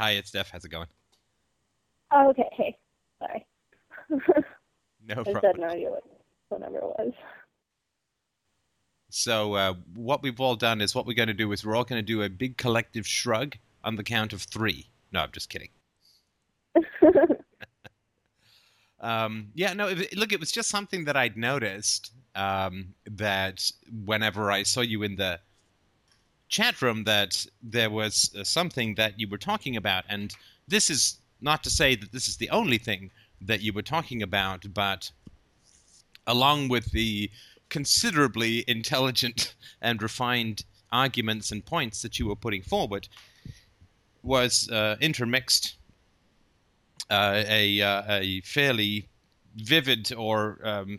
Hi, it's Steph. How's it going? Oh, okay. Hey, sorry. No I problem. just had no idea what what number was. So uh, what we've all done is what we're going to do is we're all going to do a big collective shrug on the count of three. No, I'm just kidding. Um, yeah, no. It, look, it was just something that I'd noticed um, that whenever I saw you in the chat room, that there was uh, something that you were talking about, and this is not to say that this is the only thing that you were talking about, but along with the considerably intelligent and refined arguments and points that you were putting forward, was uh, intermixed uh, a uh, a fairly vivid or um,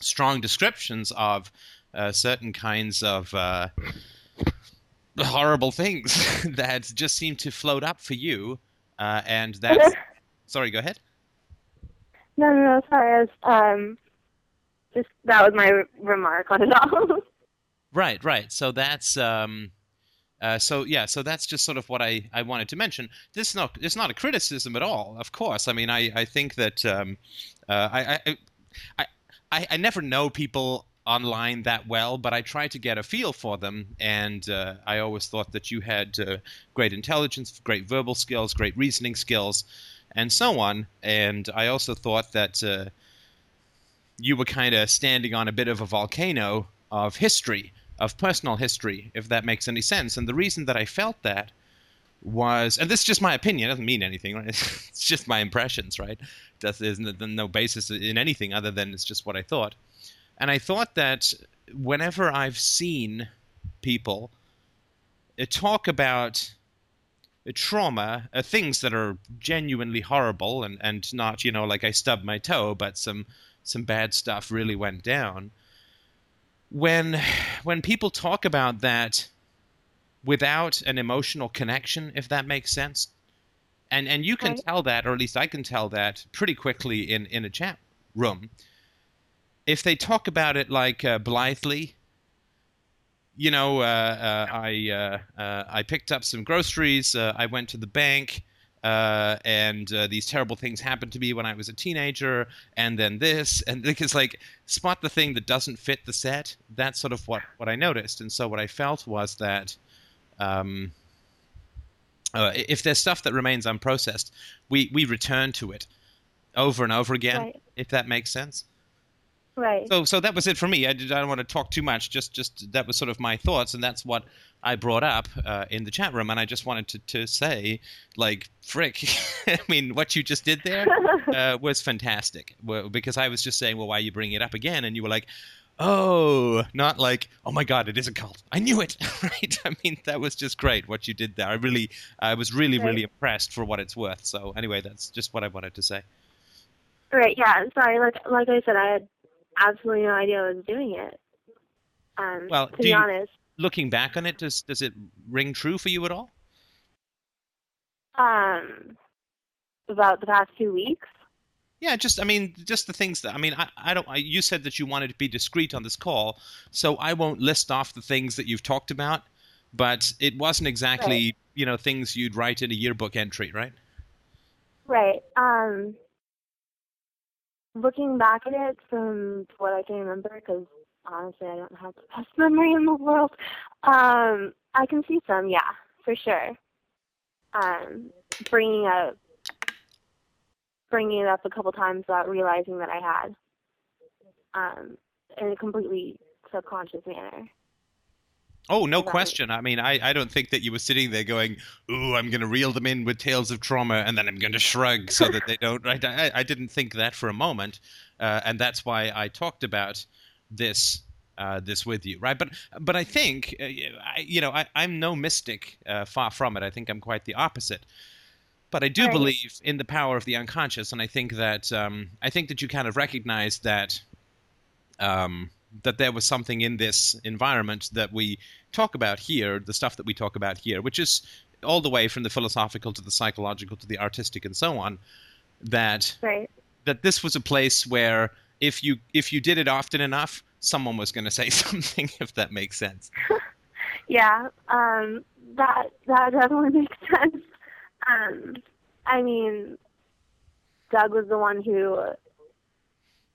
strong descriptions of uh, certain kinds of uh, horrible things that just seem to float up for you, uh, and that's sorry. Go ahead. No, no, no. Sorry. I was um, just that was my remark on it all. Right, right. So that's um, uh, so yeah. So that's just sort of what I, I wanted to mention. This is not it's not a criticism at all. Of course. I mean, I, I think that um, uh, I, I I I I never know people online that well, but I try to get a feel for them, and uh, I always thought that you had uh, great intelligence, great verbal skills, great reasoning skills, and so on. And I also thought that uh, you were kind of standing on a bit of a volcano of history, of personal history, if that makes any sense. And the reason that I felt that was, and this is just my opinion, it doesn't mean anything, right? It's just my impressions, right? There's no, no basis in anything other than it's just what I thought. And I thought that whenever I've seen people uh, talk about uh, trauma, uh, things that are genuinely horrible and, and not, you know, like I stubbed my toe, but some some bad stuff really went down. When when people talk about that without an emotional connection, if that makes sense, and and you can Right. tell that, or at least I can tell that pretty quickly in in a chat room. If they talk about it like uh, blithely, you know, uh, uh, I uh, uh, I picked up some groceries. Uh, I went to the bank, uh, and uh, these terrible things happened to me when I was a teenager. And then this, and it's like spot the thing that doesn't fit the set. That's sort of what what I noticed. And so what I felt was that. Um, uh, if there's stuff that remains unprocessed, we, we return to it over and over again, Right. if that makes sense. Right. So so that was it for me. I, did, I don't want to talk too much. Just just that was sort of my thoughts, and that's what I brought up uh, in the chat room. And I just wanted to, to say, like, frick, I mean, what you just did there uh, was fantastic. Well, because I was just saying, well, why are you bringing it up again? And you were like, oh, not like, oh my god, it is a cult. I knew it, right? I mean, that was just great what you did there. I really, I was really, really impressed for what it's worth. So anyway, that's just what I wanted to say. Right. Yeah. Sorry. Like like I said, I had absolutely no idea I was doing it. Um, Well, to be you- honest, Looking back on it, does does it ring true for you at all? um, about the past two weeks. Yeah, just I mean, just the things that I mean. I, I don't. I, you said that you wanted to be discreet on this call, so I won't list off the things that you've talked about. But it wasn't exactly Right. you know things you'd write in a yearbook entry, right? Right. Um, looking back at it from what I can remember, because honestly, I don't have the best memory in the world. Um, I can see some, yeah, for sure. Um, bringing up, bringing it up a couple times without realizing that I had, um, in a completely subconscious manner. Oh, no Right. question. I mean, I, I don't think that you were sitting there going, "Ooh, I'm going to reel them in with tales of trauma, and then I'm going to shrug so that they don't." Right? I, I didn't think that for a moment, uh, and that's why I talked about this uh, this with you, right? But but I think uh, I, you know I, I'm no mystic, uh, far from it. I think I'm quite the opposite. But I do Right. believe in the power of the unconscious, and I think that um, I think that you kind of recognize that um, that there was something in this environment that we talk about here, the stuff that we talk about here, which is all the way from the philosophical to the psychological to the artistic and so on, that Right. that this was a place where if you if you did it often enough, someone was going to say something, if that makes sense. Yeah. Um, that that definitely makes sense. Um, I mean, Doug was the one who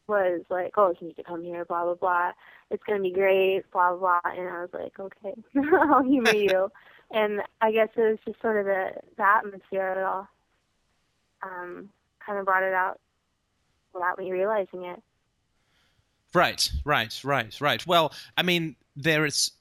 was like, "Oh, you need to come here," blah blah blah. It's gonna be great, blah blah blah. And I was like, "Okay, I'll humor you." And I guess it was just sort of the the atmosphere of it all. Um, kind of brought it out without me realizing it. Right, right, right, right. Well, I mean, there is.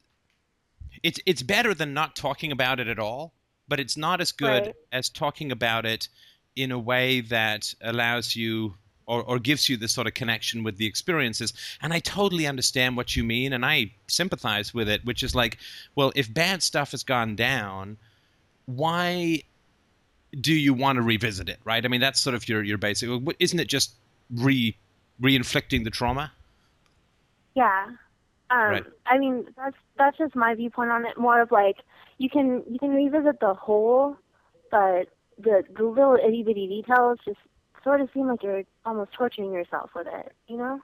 It's it's better than not talking about it at all, but it's not as good Right. as talking about it in a way that allows you or, or gives you this sort of connection with the experiences. And I totally understand what you mean, and I sympathize with it, which is like, well, if bad stuff has gone down, why do you want to revisit it, right? I mean, that's sort of your your basic. Isn't it just re re-inflicting the trauma? Yeah. Um, Right. I mean, that's that's just my viewpoint on it. More of like you can you can revisit the whole, but the the little itty bitty details just sort of seem like you're almost torturing yourself with it. You know?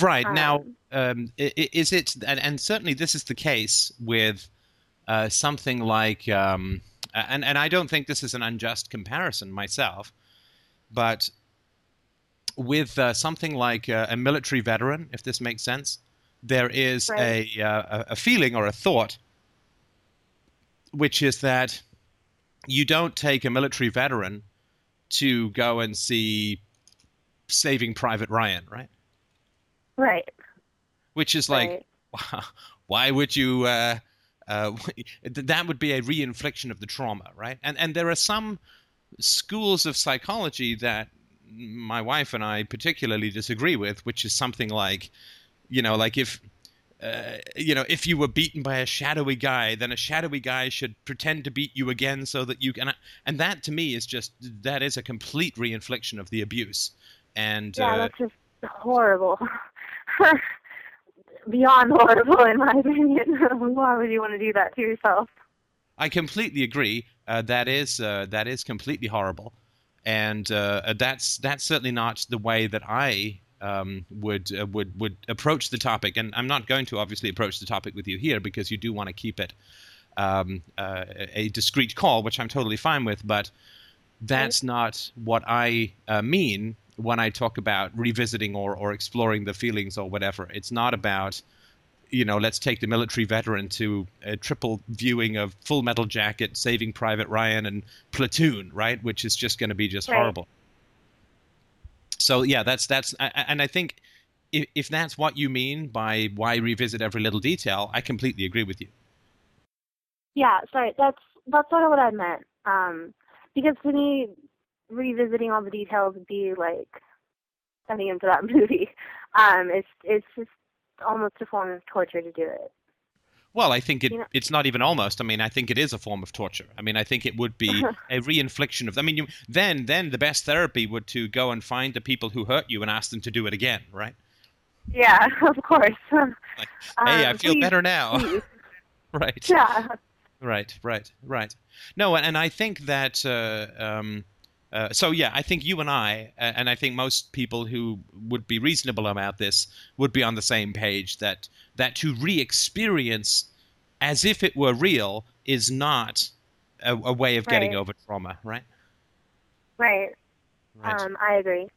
Right now, Um, um, i- i- is it, and, and certainly this is the case with uh, something like, um, and and I don't think this is an unjust comparison myself, but with uh, something like uh, a military veteran, if this makes sense, there is Right. a, uh, a a feeling or a thought, which is that you don't take a military veteran to go and see Saving Private Ryan, right? Right. which is like right. why would you uh, uh, that would be a re-infliction of the trauma right and and there are some schools of psychology that my wife and I particularly disagree with which is something like you know like if uh, you know if you were beaten by a shadowy guy then a shadowy guy should pretend to beat you again so that you can and that to me is just that is a complete re-infliction of the abuse and Yeah, uh, that's just horrible. Beyond horrible, in my opinion. Why would you want to do that to yourself? I completely agree. Uh, that is uh, that is completely horrible, and uh, that's that's certainly not the way that I um, would uh, would would approach the topic. And I'm not going to obviously approach the topic with you here because you do want to keep it um, uh, a discreet call, which I'm totally fine with. But that's not what I uh, mean when I talk about revisiting or or exploring the feelings or whatever. It's not about you know, let's take the military veteran to a triple viewing of Full Metal Jacket, Saving Private Ryan, and Platoon, right? Which is just going to be just Right. horrible. So yeah, that's that's, and I think if, if that's what you mean by why revisit every little detail, I completely agree with you. Yeah, sorry. That's that's sort of what I meant. Um, because to me, revisiting all the details would be like sending into that movie. Um, it's it's just almost a form of torture to do it. Well, I think it, You know- it's not even almost. I mean, I think it is a form of torture. I mean, I think it would be a re-infliction of. I mean, you, then then the best therapy would to go and find the people who hurt you and ask them to do it again, right? Yeah, of course. Like, hey, I Um, feel please, better now, please. right? Yeah. Right, right, right. No, and, and I think that. Uh, um, uh, so yeah, I think you and I, and I think most people who would be reasonable about this, would be on the same page that that to re-experience as if it were real is not a, a way of getting over trauma, right? Right. Right. Um, I agree.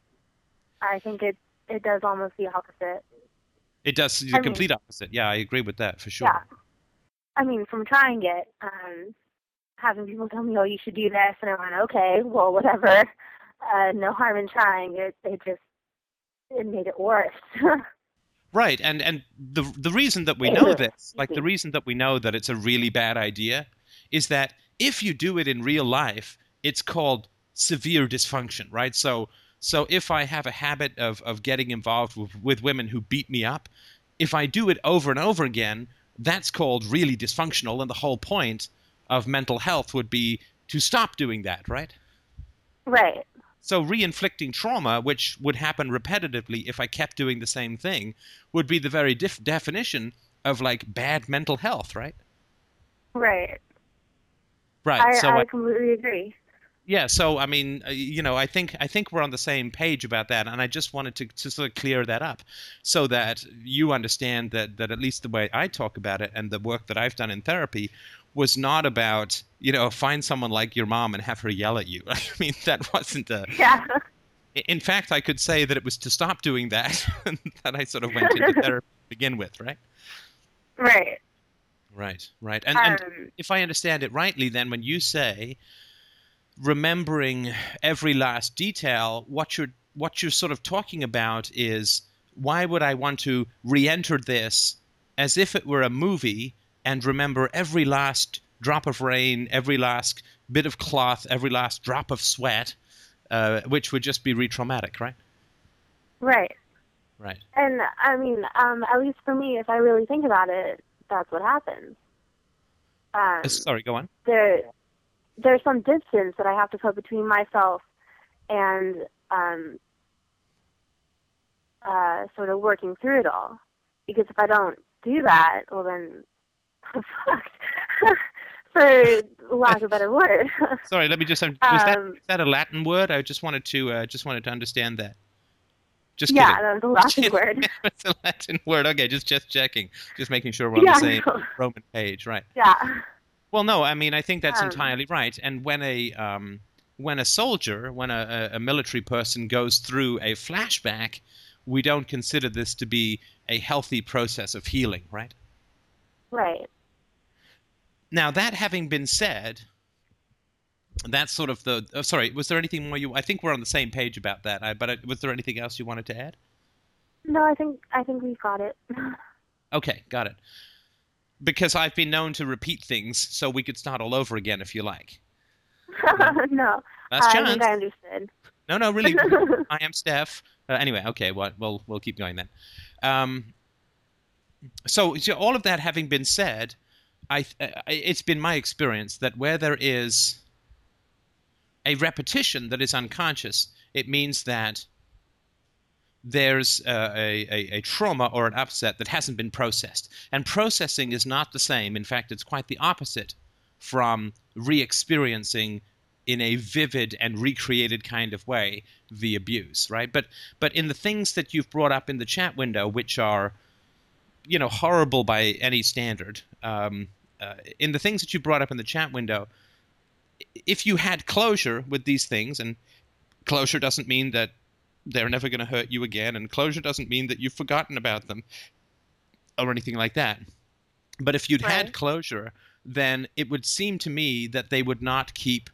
I think it it does almost the opposite. it does the I mean- complete opposite. Yeah, I agree with that for sure. Yeah. I mean, from trying it, um, having people tell me, "Oh, you should do this," and I went, "Okay, well, whatever." Uh, no harm in trying. It it just it made it worse. Right, and and the the reason that we know this, like the reason that we know that it's a really bad idea, is that if you do it in real life, it's called severe dysfunction, right? So so if I have a habit of of getting involved with, with women who beat me up, if I do it over and over again, that's called really dysfunctional, and the whole point of mental health would be to stop doing that, right? right. So re-inflicting trauma, which would happen repetitively if I kept doing the same thing, would be the very def- definition of like bad mental health, right? Right. Right. I, so I I- completely agree. yeah. So I mean, uh, you know, I think I think we're on the same page about that, and I just wanted to, to sort of clear that up, so that you understand that that at least the way I talk about it and the work that I've done in therapy, was not about you know find someone like your mom and have her yell at you. I mean that wasn't a. Yeah. In fact, I could say that it was to stop doing that that I sort of went into therapy to begin with, right? Right. Right, right. And, and Um, if I understand it rightly, then when you say remembering every last detail, what you're what you're sort of talking about is why would I want to re-enter this as if it were a movie and remember every last drop of rain, every last bit of cloth, every last drop of sweat, uh, which would just be re-traumatic, right? right. Right. And I mean, um, at least for me, if I really think about it, that's what happens. Um, Uh, Sorry, go on. there, there's some distance that I have to put between myself and um, uh, sort of working through it all. Because if I don't do that, well then, fucked. For lack of a better word. Sorry, let me just. Was that Um, is that a Latin word? I just wanted to uh, just wanted to understand that. Just yeah, kidding. that was a Latin word. it's a Latin word. Okay, just just checking, just making sure we're on Yeah, the same no. Roman page, right? Yeah. Well, no, I mean I think that's Um, entirely right. And when a um, when a soldier, when a a military person goes through a flashback, we don't consider this to be a healthy process of healing, right? Right. Now that having been said, that's sort of the. Oh, sorry, was there anything more you? I think we're on the same page about that. I, but uh, was there anything else you wanted to add? No, I think I think we've got it. Okay, got it. Because I've been known to repeat things, so we could start all over again if you like. no, Last I chance. think I understood. No, no, really. I am Steph. Uh, anyway, okay, well, we'll we'll keep going then. Um, so, so all of that having been said, I uh, it's been my experience that where there is a repetition that is unconscious, it means that there's uh, a, a, a trauma or an upset that hasn't been processed. And processing is not the same. In fact, it's quite the opposite from re experiencing in a vivid and recreated kind of way the abuse, right? But but in the things that you've brought up in the chat window, which are you know horrible by any standard, um, uh, in the things that you brought up in the chat window, if you had closure with these things, and closure doesn't mean that they're never going to hurt you again, and closure doesn't mean that you've forgotten about them or anything like that. But if you'd had closure, then it would seem to me that they would not keep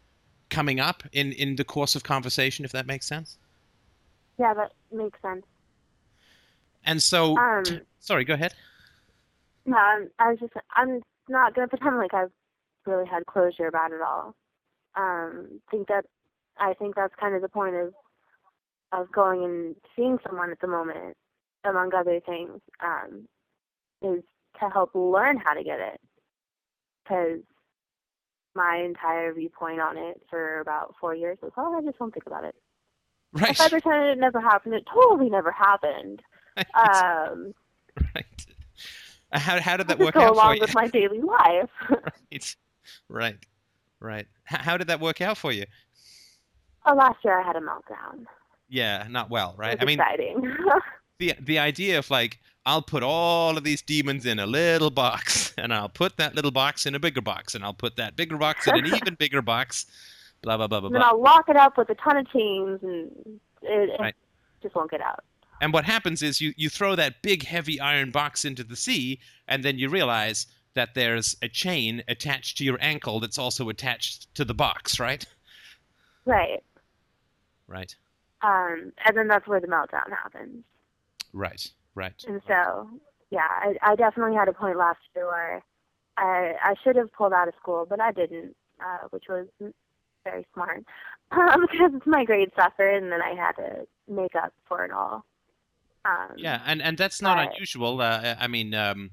coming up in, in the course of conversation, if that makes sense. Yeah, that makes sense. And so, Um, sorry, go ahead. No, I'm, I was just, I'm not going to pretend like I've really had closure about it all. Um, think that, I think that's kind of the point of, of going and seeing someone at the moment, among other things, um, is to help learn how to get it. Because my entire viewpoint on it for about four years was, oh, I just won't think about it. Right. If I pretended it never happened, it totally never happened. Um, right. Uh, How, how did that work go out for along you? with my daily life. right. Right. Right. How did that work out for you? Oh, last year I had a meltdown. Yeah, not well, right? I mean, exciting. the the idea of like I'll put all of these demons in a little box, and I'll put that little box in a bigger box, and I'll put that bigger box in an even bigger box. Blah blah blah blah blah. and then blah. I'll lock it up with a ton of chains, and it, it Right. just won't get out. And what happens is you you throw that big heavy iron box into the sea, and then you realize that there's a chain attached to your ankle that's also attached to the box, right? Right. Right. Um, and then that's where the meltdown happens. Right. Right. And so, yeah, I, I definitely had a point last year where I I should have pulled out of school, but I didn't, uh, which was very smart um, because my grades suffered, and then I had to make up for it all. Um, Yeah, and and that's not But- unusual. Uh, I mean, um,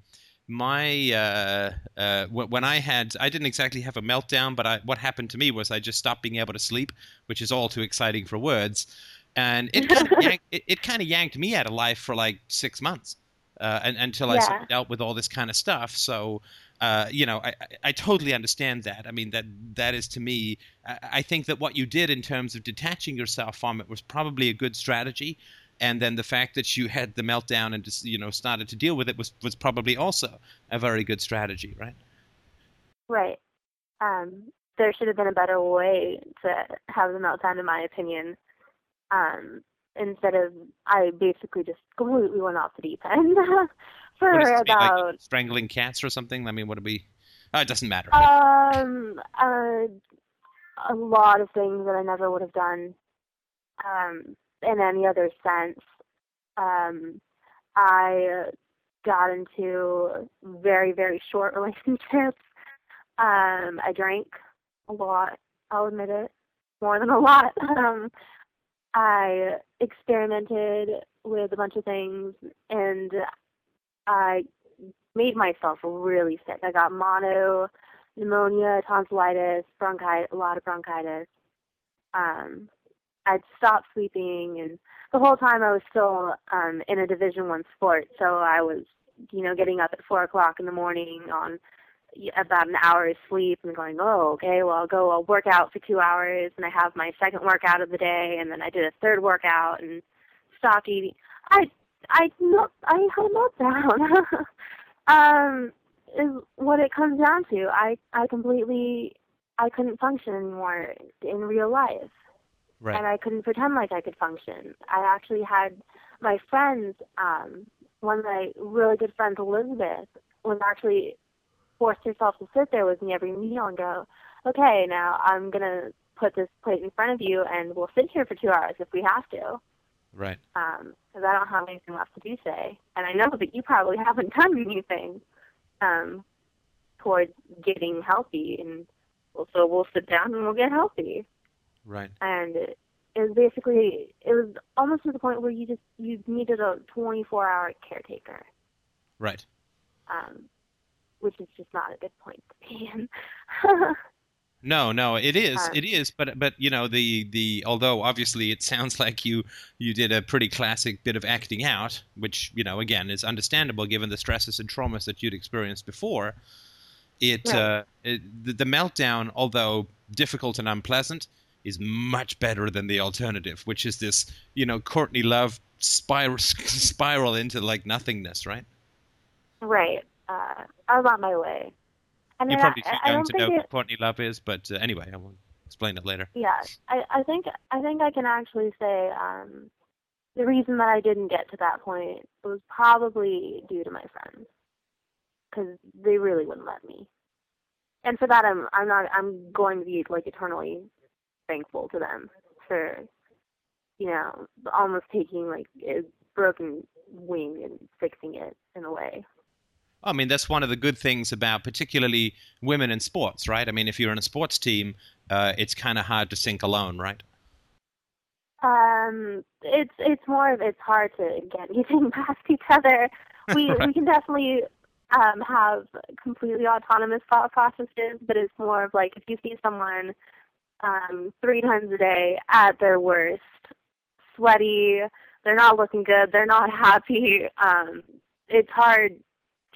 my uh, uh, wh- when I had, I didn't exactly have a meltdown, but I, what happened to me was I just stopped being able to sleep, which is all too exciting for words, and it kind of yanked, it, it kind of yanked me out of life for like six months, uh, and, until I sort of Yeah. dealt with all this kind of stuff. So. Uh, you know, I, I, I totally understand that. I mean, that that is to me. I, I think that what you did in terms of detaching yourself from it was probably a good strategy and then the fact that you had the meltdown and just you know started to deal with it was was probably also a very good strategy right Right. Um, there should have been a better way to have the meltdown, in my opinion. Um, instead of, I basically just completely went off the deep end for this mean, like about strangling cats or something? I mean, what do we? Oh, it doesn't matter. um uh, a lot of things that I never would have done um, in any other sense. Um, I got into very very short relationships. Um, I drank a lot. I'll admit it, more than a lot. Um, I experimented with a bunch of things, and I made myself really sick. I got mono, pneumonia, tonsillitis, bronchitis, a lot of bronchitis. Um, I'd stopped sleeping, and the whole time I was still um, in a Division One sport. So I was, you know, getting up at four o'clock in the morning on about an hour's sleep, and going, oh, okay, well I'll go, I'll work out for two hours, and I have my second workout of the day, and then I did a third workout and stopped eating. I, I, melt- I had a meltdown. um, is what it comes down to. I, I completely, I couldn't function anymore in real life right. and I couldn't pretend like I could function. I actually had my friends, um, one of my really good friends, Elizabeth, was actually forced herself to sit there with me every meal and go, okay, now I'm going to put this plate in front of you and we'll sit here for two hours if we have to. right. Because I don't have anything left to do today. And I know that you probably haven't done anything um, towards getting healthy. And well, so we'll sit down and we'll get healthy Right. and it was basically it was almost to the point where you just you needed a 24 hour caretaker Right. um which is just not a good point to be in No, no, it is, Uh, it is, but but you know the the although obviously it sounds like you you did a pretty classic bit of acting out, which you know again is understandable given the stresses and traumas that you'd experienced before. It, Right. uh, it the, the meltdown, although difficult and unpleasant, is much better than the alternative, which is this you know Courtney Love spiral spiral into like nothingness, right? right uh i was on my way and You're I, probably too I, I young don't to know it, who Courtney Love is, but uh, anyway, I will explain it later. yeah i i think i think i can actually say um the reason that i didn't get to that point was probably due to my friends because they really wouldn't let me and for that i'm i'm not i'm going to be like eternally thankful to them for you know almost taking like a broken wing and fixing it in a way I mean, that's one of the good things about particularly women in sports, right? I mean, if you're in a sports team, uh, it's kind of hard to sink alone, right? um it's it's more of it's hard to get anything past each other we we can definitely um have completely autonomous thought processes but it's more of like if you see someone um three times a day at their worst sweaty they're not looking good they're not happy um it's hard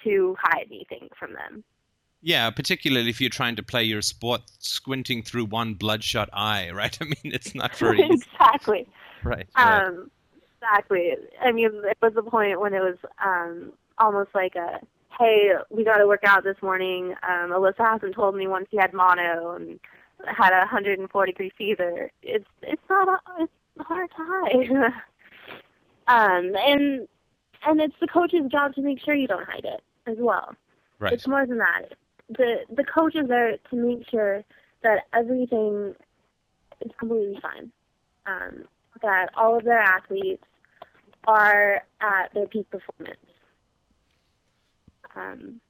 to hide anything from them Yeah, particularly if you're trying to play your sport squinting through one bloodshot eye, right? I mean, it's not very easy. exactly right. right. Um, exactly. I mean, it was a point when it was um, almost like a, hey, we got to work out this morning. Um, Alyssa hasn't told me once he had mono and had a 104 degree fever. It's it's not a, it's hard to hide. um, and and it's the coach's job to make sure you don't hide it as well. right. It's more than that. The the coaches are to make sure that everything is completely fine. Um, that all of their athletes are at their peak performance. Um,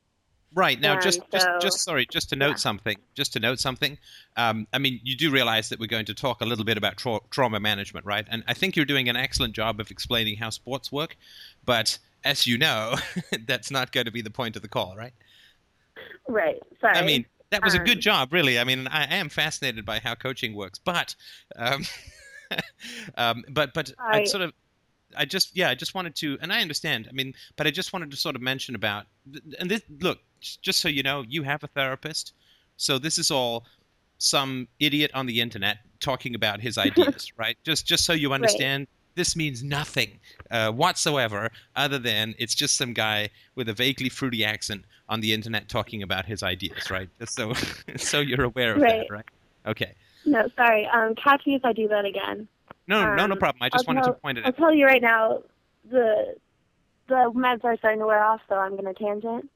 Right now, And just, just, so- just sorry, just to note yeah. something. Just to note something. Um, I mean, you do realize that we're going to talk a little bit about tra- trauma management, right? And I think you're doing an excellent job of explaining how sports work. But as you know, that's not going to be the point of the call, right? right. Sorry. I mean, that was a good Um, job, really. I mean, I am fascinated by how coaching works, but, um, um, but, but I, I- sort of, I just, yeah, I just wanted to, and I understand. I mean, but I just wanted to sort of mention about, and this, look, just so you know, you have a therapist, so this is all some idiot on the internet talking about his ideas, right? Just, just so you understand, this means nothing uh, whatsoever, other than it's just some guy with a vaguely fruity accent on the internet talking about his ideas, right? Just so so you're aware of Right. that, right? Okay. No, sorry. Um, catch me if I do that again. No, no, no Um, problem. I just I'll wanted to point it out. I'll tell you right now, the the meds are starting to wear off, so I'm gonna tangent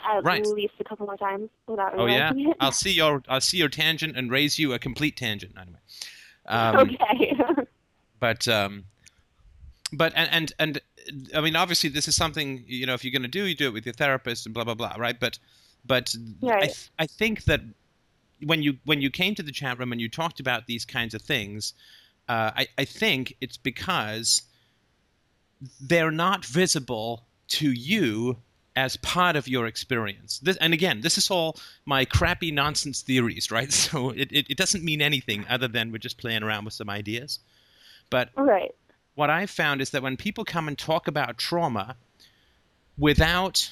at Right. least a couple more times without Oh yeah, it. I'll see your I'll see your tangent and raise you a complete tangent anyway. Um, okay. but um, but and and and I mean, obviously, this is something you know. If you're going to do, you do it with your therapist and blah blah blah, right? But but I th- I think that when you when you came to the chat room and you talked about these kinds of things, uh, I I think it's because they're not visible to you as part of your experience. This, and again, this is all my crappy nonsense theories, right? So it, it, it doesn't mean anything other than we're just playing around with some ideas. But right. what I've found is that when people come and talk about trauma without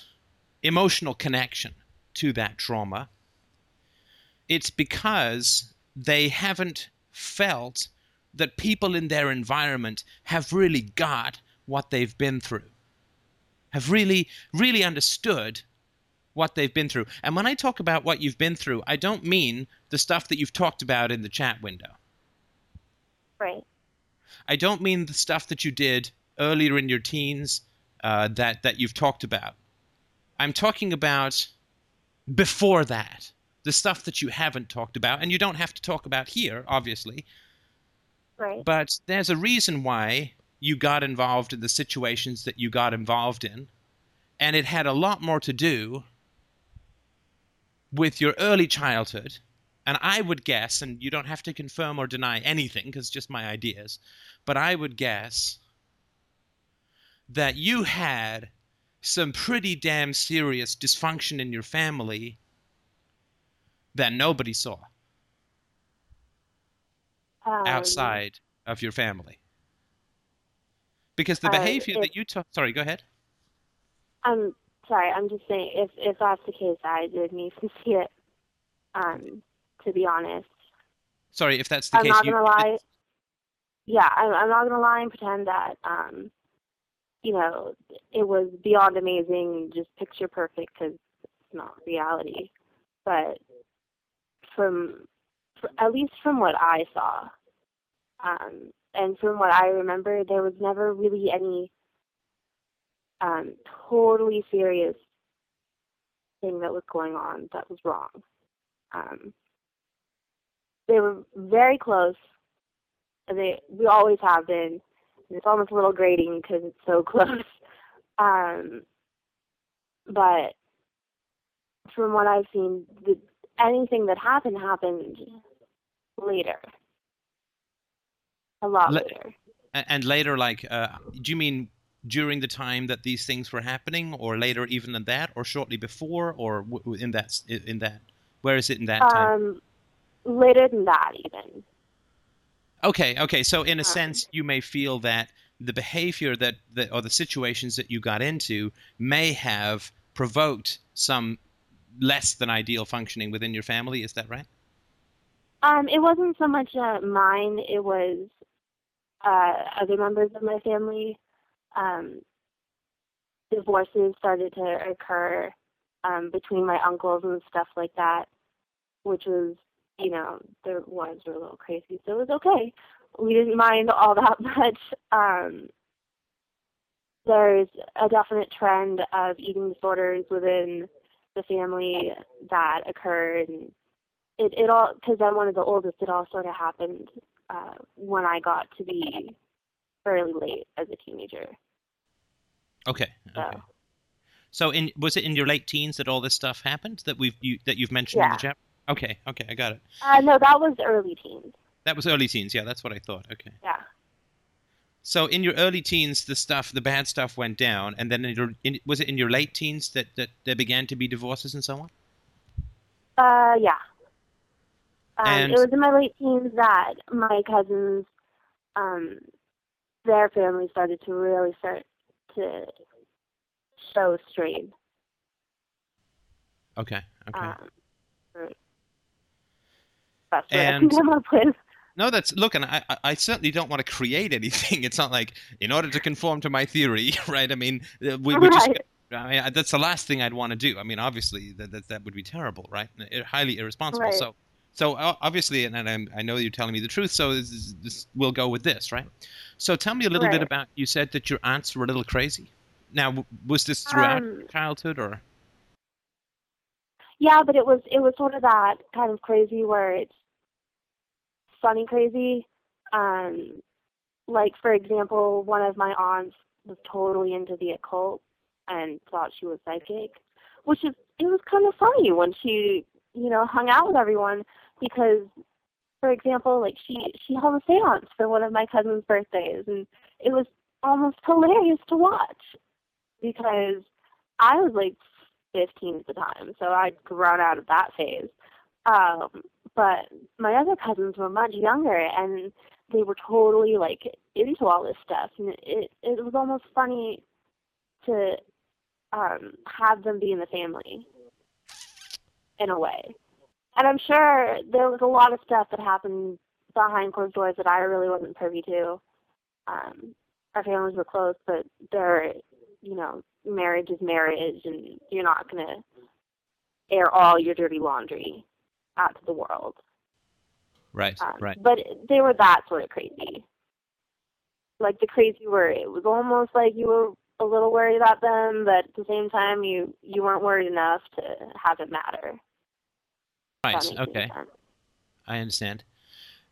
emotional connection to that trauma, it's because they haven't felt that people in their environment have really got what they've been through, have really, really understood what they've been through. And when I talk about what you've been through, I don't mean the stuff that you've talked about in the chat window. Right. I don't mean the stuff that you did earlier in your teens uh, that that you've talked about. I'm talking about before that, the stuff that you haven't talked about, and you don't have to talk about here, obviously. Right. But there's a reason why you got involved in the situations that you got involved in, and it had a lot more to do with your early childhood. And I would guess, and you don't have to confirm or deny anything because just my ideas, but I would guess that you had some pretty damn serious dysfunction in your family that nobody saw Um, outside of your family. Because the Uh, behavior if- that you took, sorry, go ahead. I'm sorry. I'm just saying, if if that's the case, I did need to see it. Um, to be honest, Sorry, if that's the case. I'm not gonna lie. Yeah, I'm, I'm not gonna lie and pretend that um, you know, it was beyond amazing, just picture perfect because it's not reality. But from, fr at least from what I saw, um, and from what I remember, there was never really any um, totally serious thing that was going on that was wrong. Um, they were very close. and They we always have been. It's almost a little grating because it's so close. Um, but from what I've seen, the, anything that happened happened later. A lot Le- later. And later, like, uh, do you mean during the time that these things were happening, or later even than that, or shortly before, or w- in that in that? Where is it in that time? Um, later than that, even. Okay, okay. So in a Um, sense, you may feel that the behavior that, that or the situations that you got into may have provoked some less than ideal functioning within your family. Is that right? Um, it wasn't so much uh, mine. It was uh, other members of my family. Um, divorces started to occur um, between my uncles and stuff like that, which was, you know, their wives were a little crazy, so it was okay. We didn't mind all that much. Um, there's a definite trend of eating disorders within the family that occurred. And it, it all, because I'm one of the oldest, it all sort of happened uh, when I got to be fairly late as a teenager. Okay. So, Okay. So in was it in your late teens that all this stuff happened that we've you, that you've mentioned in the Yeah. chat? Okay. Okay. I got it. uh, no, that was early teens. That was early teens. Yeah, that's what I thought. Okay. Yeah. So in your early teens, the stuff, the bad stuff went down, and then in your, in, was it in your late teens that, that there began to be divorces and so on? Uh, yeah. Um, And- it was in my late teens that my cousins, um, their family started to really start to show strain. Okay. Okay. Um, that's what I can come up with. no, that's look, and I, I certainly don't want to create anything. It's not like in order to conform to my theory, right? I mean, uh, we, we just. Right. I mean, that's the last thing I'd want to do. I mean, obviously, that that, that would be terrible, right? Highly irresponsible. Right. So, so obviously, and, I know you're telling me the truth. So this, is- this, we'll go with this, right? So tell me a little bit about. You said that your aunts were a little crazy. Now, was this throughout Um, childhood, or Yeah, but it was it was sort of that kind of crazy where it's funny crazy. Um, like for example, one of my aunts was totally into the occult and thought she was psychic, which is it was kind of funny when she you know hung out with everyone because, for example, like she she held a séance for one of my cousin's birthdays and it was almost hilarious to watch because I was like 15 at the time, so I'd grown out of that phase. Um, but my other cousins were much younger, and they were totally like into all this stuff, and it it was almost funny to um, have them be in the family in a way. And I'm sure there was a lot of stuff that happened behind closed doors that I really wasn't privy to. Um, our families were close, but there, you know, marriage is marriage, and you're not gonna air all your dirty laundry out to the world. right, Um, right? But they were that sort of crazy. Like the crazy where it was almost like you were a little worried about them, but at the same time you you weren't worried enough to have it matter. Right. that makes any Okay. I understand.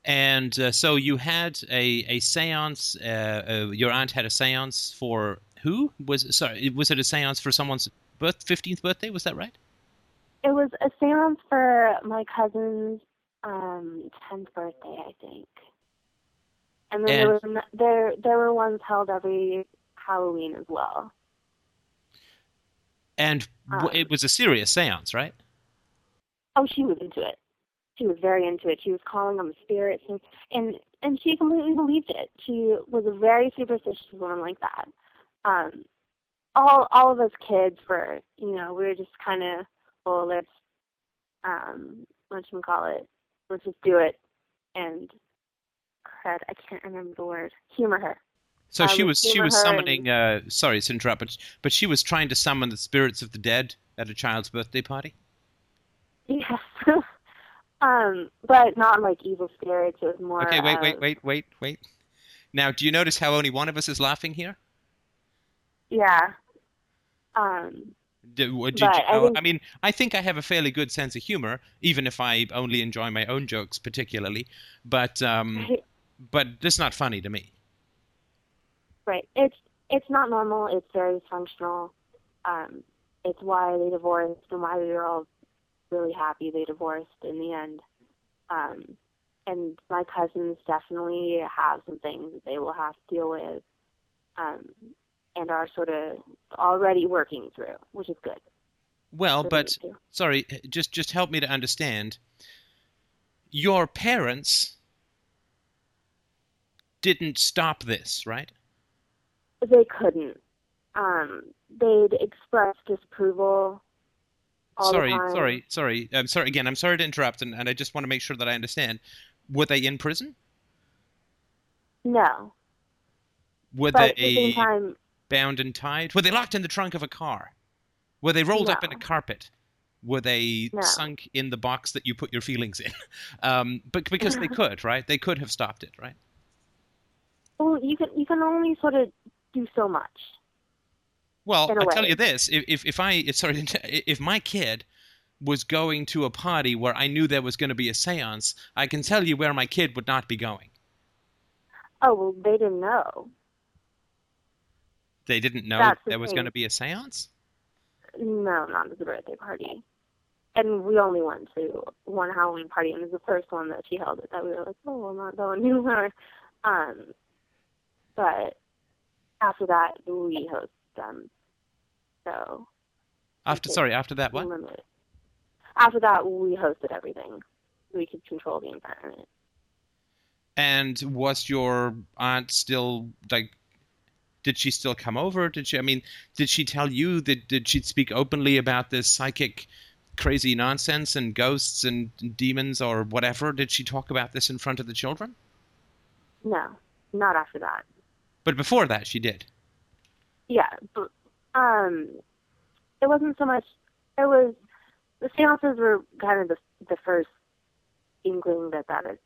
And uh, so you had a a séance. Uh, uh, your aunt had a séance for who? Was sorry? Was it a séance for someone's birth fifteenth birthday? Was that right? It was a seance for my cousin's um tenth birthday, I think. And then there was there there were ones held every Halloween as well. And Um, it was a serious séance, right? Oh, she was into it. She was very into it. She was calling on the spirits, and and and she completely believed it. She was a very superstitious woman like that. Um, all all of us kids were, you know, we were just kind of, well, let's, um, what you call it, let's just do it, and crud, I can't remember the word. Humor her. So I she was she was summoning. Uh, sorry to interrupt, but but she was trying to summon the spirits of the dead at a child's birthday party. Yes. um, but not like evil spirits. It was more. Okay, wait, wait, wait, wait, wait. Now, do you notice how only one of us is laughing here? Yeah. Um, Did, you, I oh, think- I mean, I think I have a fairly good sense of humor, even if I only enjoy my own jokes particularly. But um, but it's not funny to me. right. It's it's not normal. It's very dysfunctional. Um, it's why they divorced and why we were all really happy they divorced in the end. Um, and my cousins definitely have some things that they will have to deal with, um, and are sort of already working through, which is good. Well, them but sorry, just just help me to understand. Your parents didn't stop this, right? they couldn't. Um, they'd express disapproval. Sorry, sorry, sorry. I'm sorry again. I'm sorry to interrupt, and, and I just want to make sure that I understand. Were they in prison? No, Were but they time, bound and tied? Were they locked in the trunk of a car? Were they rolled up in a carpet? Were they No. sunk in the box that you put your feelings in? Um, but because they could, right? They could have stopped it, right? well, you can you can only sort of do so much. Well, I tell you this: if if, if I sorry, if my kid was going to a party where I knew there was going to be a séance, I can tell you where my kid would not be going. Oh well, they didn't know. They didn't know the there was thing. going to be a séance. No, not at the birthday party. And we only went to one Halloween party, and it was the first one that she held. It that we were like, oh, I'm not going anywhere. Um, but after that, we host them. So After sorry, after that what? limited. After that, we hosted everything. We could control the environment. And was your aunt still like? Did she still come over? Did she? I mean, did she tell you that? Did she speak openly about this psychic crazy nonsense and ghosts and demons or whatever? Did she talk about this in front of the children? No, not after that. But before that, she did. Yeah, but um, it wasn't so much. It was the seances were kind of the the first inkling that that had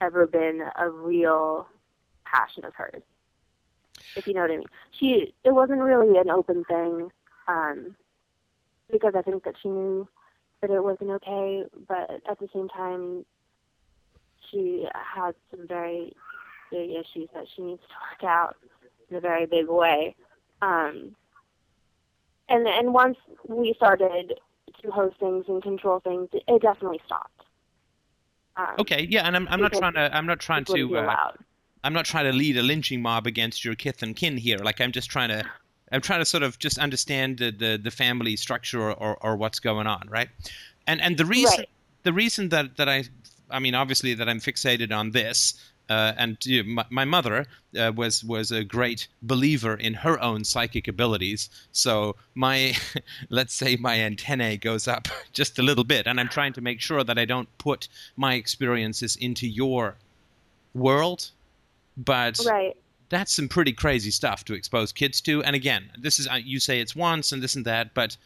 ever been a real passion of hers. If you know what I mean. She it wasn't really an open thing, um, because I think that she knew that it wasn't okay, but at the same time she had some very big issues that she needs to work out in a very big way. Um, and and once we started to host things and control things, it, it definitely stopped. Um, Okay, yeah, and I'm, I'm not trying to I'm not trying to uh. I'm not trying to lead a lynching mob against your kith and kin here. Like I'm just trying to I'm trying to sort of just understand the the, the family structure or, or, or what's going on, right? And and the reason Right. the reason that that I I mean obviously that I'm fixated on this uh, and you know, my, my mother uh, was was a great believer in her own psychic abilities. So my let's say my antennae goes up just a little bit, and I'm trying to make sure that I don't put my experiences into your world. But Right. that's some pretty crazy stuff to expose kids to. And again, this is uh, you say it's once and this and that, but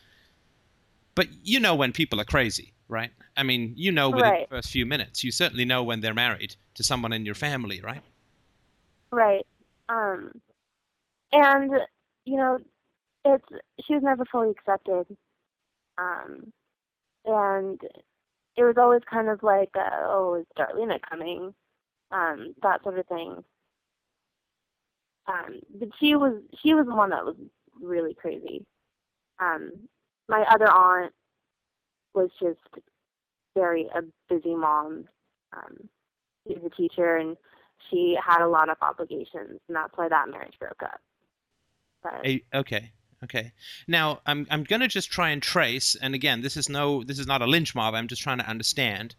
but you know when people are crazy, right? I mean, you know within Right. the first few minutes. You certainly know when they're married to someone in your family, right? Right. Um, and you know, it's she was never fully accepted. Um, and it was always kind of like, uh, oh, is Darlena coming? Um, that sort of thing. Um, but she was she was the one that was really crazy. Um, my other aunt was just very a busy mom. Um, she was a teacher and she had a lot of obligations, and that's why that marriage broke up. But A- okay. Okay. Now I'm I'm gonna just try and trace, and again, this is no this is not a lynch mob. I'm just trying to understand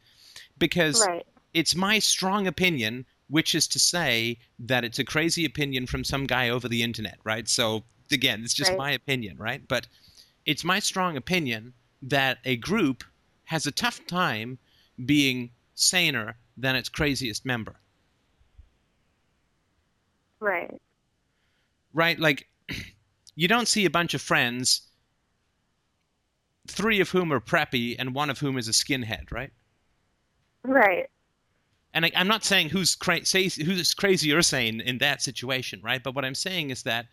because right, it's my strong opinion, which is to say that it's a crazy opinion from some guy over the internet, right? So again, it's just Right. my opinion, right? But it's my strong opinion that a group has a tough time being saner than its craziest member, right, right? Like you don't see a bunch of friends, three of whom are preppy and one of whom is a skinhead, right? right, and I, I'm not saying who's cra- say, who's crazy or sane in that situation, right? But what I'm saying is that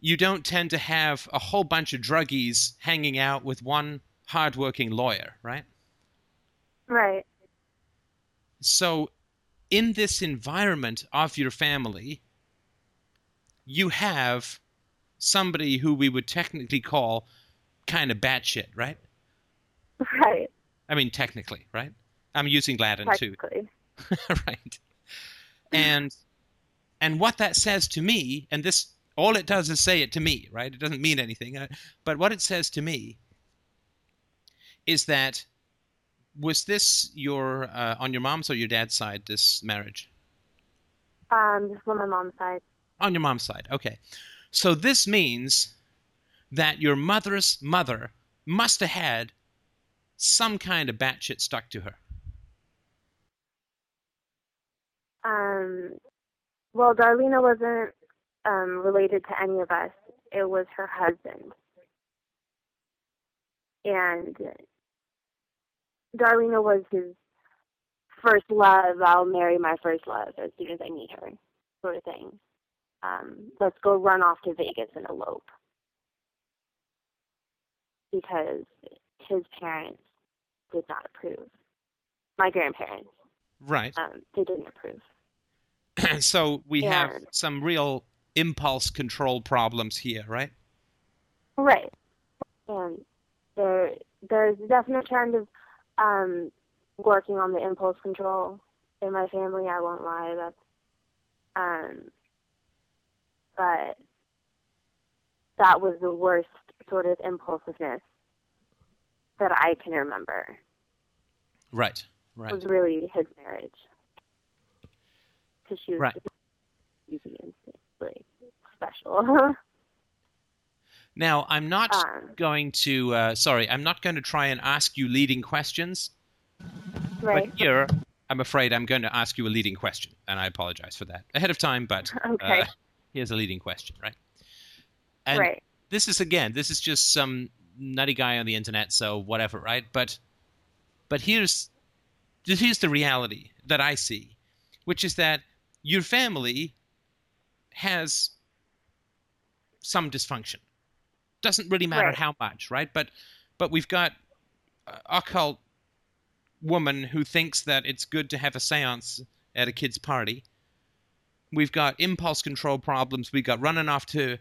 you don't tend to have a whole bunch of druggies hanging out with one hardworking lawyer, right? right, So, in this environment of your family, you have somebody who we would technically call kind of batshit, right? right. I mean, technically, right? I'm using Latin too. Technically, right and and what that says to me and this all it does is say it to me right? It doesn't mean anything. Uh, but what it says to me is that was this your uh, on your mom's or your dad's side this marriage? Um, just on my mom's side. on your mom's side okay. So this means that your mother's mother must have had some kind of batshit stuck to her. Um, well, Darlena wasn't um, related to any of us. It was her husband. And Darlena was his first love. I'll marry my first love as soon as I meet her, sort of thing. Um, let's go run off to Vegas and elope. Because his parents did not approve. My grandparents, right um, they didn't approve. so we have some real impulse control problems here, right? Right. And there there's a definite trend of um working on the impulse control in my family, I won't lie. That's um but that was the worst sort of impulsiveness that I can remember. Right, right. It was really his marriage. Because she was Right. Just using instinct, like special. Now, I'm not Um, going to. Uh, sorry, I'm not going to try and ask you leading questions. right. But here, I'm afraid I'm going to ask you a leading question, and I apologize for that ahead of time. But Okay. uh, here's a leading question, right? And right. this is again, this is just some nutty guy on the internet, so whatever, right? But but here's here's the reality that I see, which is that your family has some dysfunction. Doesn't really matter Right. how much, right? But but we've got a occult woman who thinks that it's good to have a séance at a kid's party. We've got impulse control problems. We've got running off to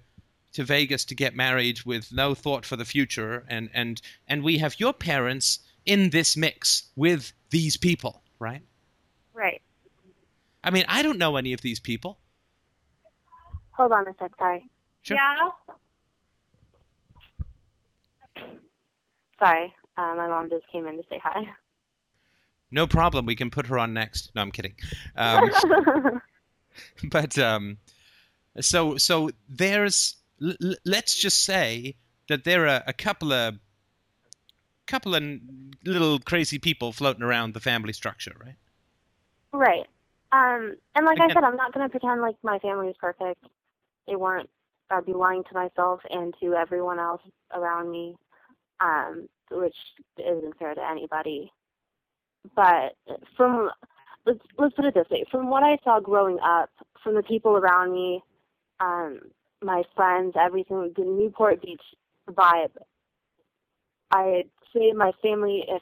to Vegas to get married with no thought for the future, and and and we have your parents in this mix with these people, right? Right. I mean, I don't know any of these people. Hold on a sec. Sorry. Sure. Yeah. Sorry. Uh, my mom just came in to say hi. No problem. We can put her on next. No, I'm kidding. Um, but um, so so there's l- l- let's just say that there are a couple of couple of little crazy people floating around the family structure, right? right. Um, and like I said, I'm not going to pretend like my family is perfect. They weren't. I'd be lying to myself and to everyone else around me, um, which isn't fair to anybody. But from let's let's put it this way: from what I saw growing up, from the people around me, um, my friends, everything, the Newport Beach vibe, I'd say my family, if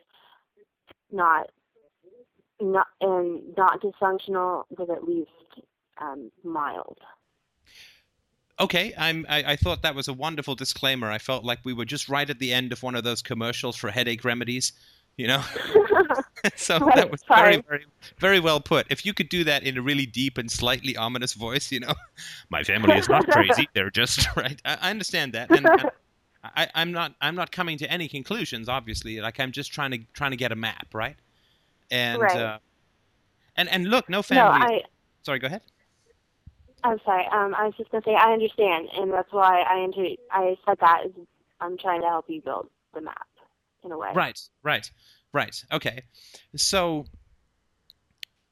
not not and not dysfunctional, was at least um, mild. Okay, I'm. I, I thought that was a wonderful disclaimer. I felt like we were just right at the end of one of those commercials for headache remedies, you know. so Right, that was very, sorry. very, very well put. If you could do that in a really deep and slightly ominous voice, you know, my family is not crazy; they're just right. I, I understand that, and, and I, I'm not. I'm not coming to any conclusions. Obviously, like I'm just trying to trying to get a map, right? And Right. uh, and and look, no no, family. I. Sorry, go ahead. I'm sorry. Um, I was just gonna say I understand, and that's why I into I said that is I'm trying to help you build the map in a way. Right, right, right. Okay, so,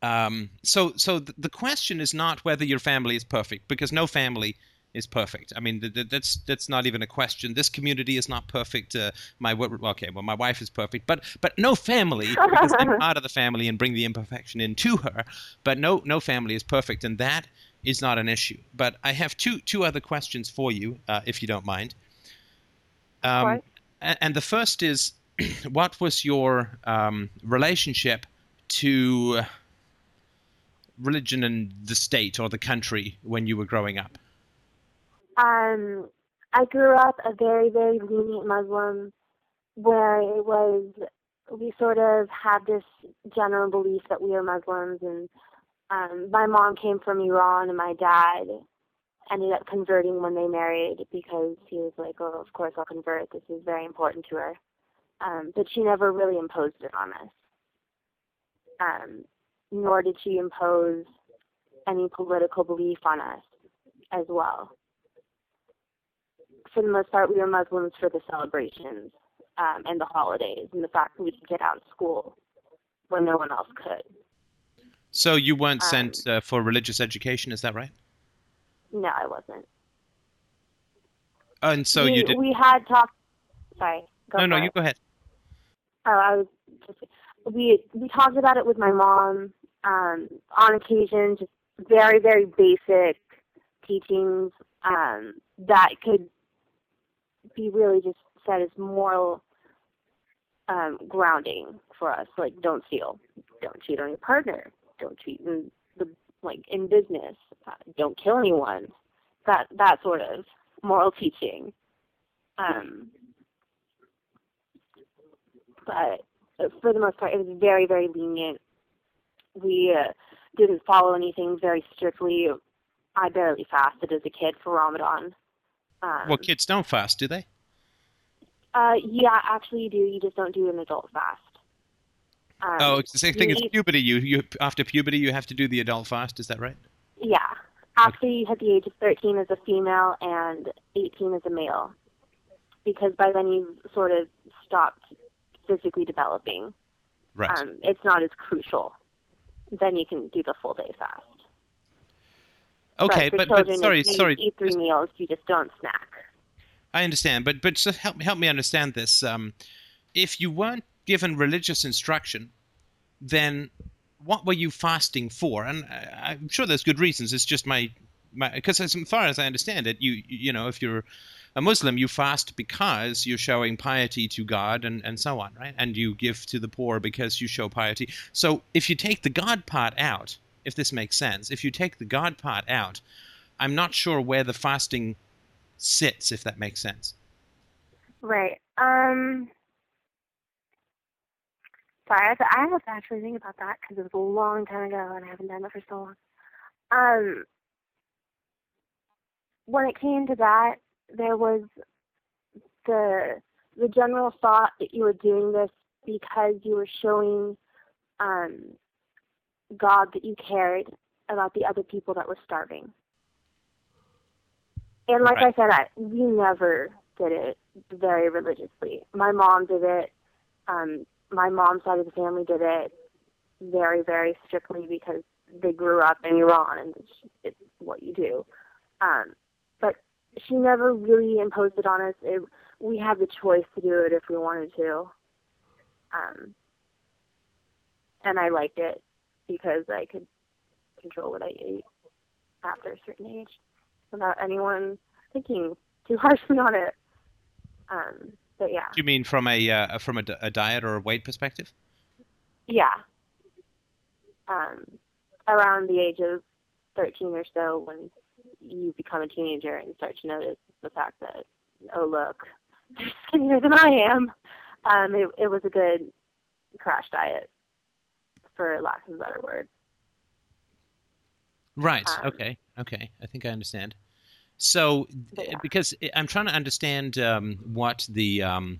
um, so, so th- the question is not whether your family is perfect, because no family is perfect. I mean, th- th- that's that's not even a question. This community is not perfect. Uh, my okay, well, my wife is perfect, but but no family because I'm part of the family and bring the imperfection into her. But no no family is perfect, and that is not an issue. But I have two two other questions for you, uh, if you don't mind. Um, course. and the first is, what was your um, relationship to religion and the state or the country when you were growing up? Um, I grew up a very, very lenient Muslim where it was, we sort of had this general belief that we are Muslims and um, my mom came from Iran and my dad ended up converting when they married because he was like, oh, of course I'll convert. This is very important to her. Um, but she never really imposed it on us. Um, nor did she impose any political belief on us as well for the most part, we were Muslims for the celebrations um, and the holidays, and the fact that we could get out of school when no one else could. So you weren't Um, sent uh, for religious education, is that right? No, I wasn't. And so we, you did. We had talked. Sorry. Go No, no, for you go ahead. Oh, I was just. We we talked about it with my mom um, on occasion, just very very basic teachings um, that could be really just said as moral um, grounding for us. Like, don't steal, don't cheat on your partner, don't cheat in the like in business, uh, don't kill anyone. That that sort of moral teaching. Um, but for the most part, it was very, very lenient. We uh, didn't follow anything very strictly. I barely fasted as a kid for Ramadan. Um, Well, kids don't fast, do they? uh, yeah, actually, you do. You just don't do an adult fast. Um, oh, it's the same thing as puberty. You, you after puberty, you have to do the adult fast. Is that right? Yeah. After you hit the age of 13 as a female and 18 as a male. because by then you've sort of stopped physically developing. Right. Um, it's not as crucial. Then you can do the full day fast. okay, but, but, but sorry, you sorry. eat three meals, you just don't snack. I understand, but but just help help me understand this. Um, if you weren't given religious instruction, then what were you fasting for? And I, I'm sure there's good reasons. It's just my my because as far as I understand it, you you know if you're a Muslim, you fast because you're showing piety to God and, and so on, right? And you give to the poor because you show piety. So if you take the God part out, if this makes sense, if you take the God part out, I'm not sure where the fasting sits, if that makes sense. Right. Um. Sorry, I have, to, I have to actually think about that because it was a long time ago and I haven't done it for so long. Um. When it came to that, there was the the general thought that you were doing this because you were showing um, God that you cared about the other people that were starving. And like Right. I said, I, we never did it very religiously. My mom did it. Um, my mom's side of the family did it very, very strictly because they grew up in Iran and it's, it's what you do. Um, but she never really imposed it on us. It, we had the choice to do it if we wanted to. Um, and I liked it because I could control what I ate after a certain age without anyone thinking too harshly on it. Um, yeah, Do you mean from a uh, from a, a diet or a weight perspective? yeah. Um, around the age of 13 or so, when you become a teenager and start to notice the fact that, oh look, they're skinnier than I am, um, it, it was a good crash diet, for lack of a better word. Right. Um, okay. Okay. I think I understand. So, yeah. because I'm trying to understand um, what the um,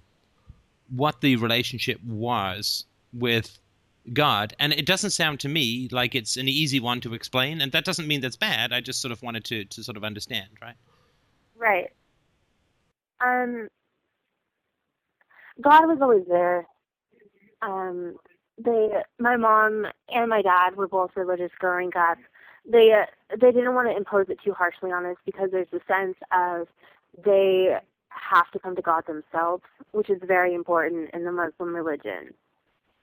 what the relationship was with God, and it doesn't sound to me like it's an easy one to explain. And that doesn't mean that's bad. I just sort of wanted to to sort of understand, right? Right. Um, God was always there. Um, they, my mom and my dad were both religious growing up. They, uh, they didn't want to impose it too harshly on us because there's a sense of they have to come to God themselves, which is very important in the Muslim religion.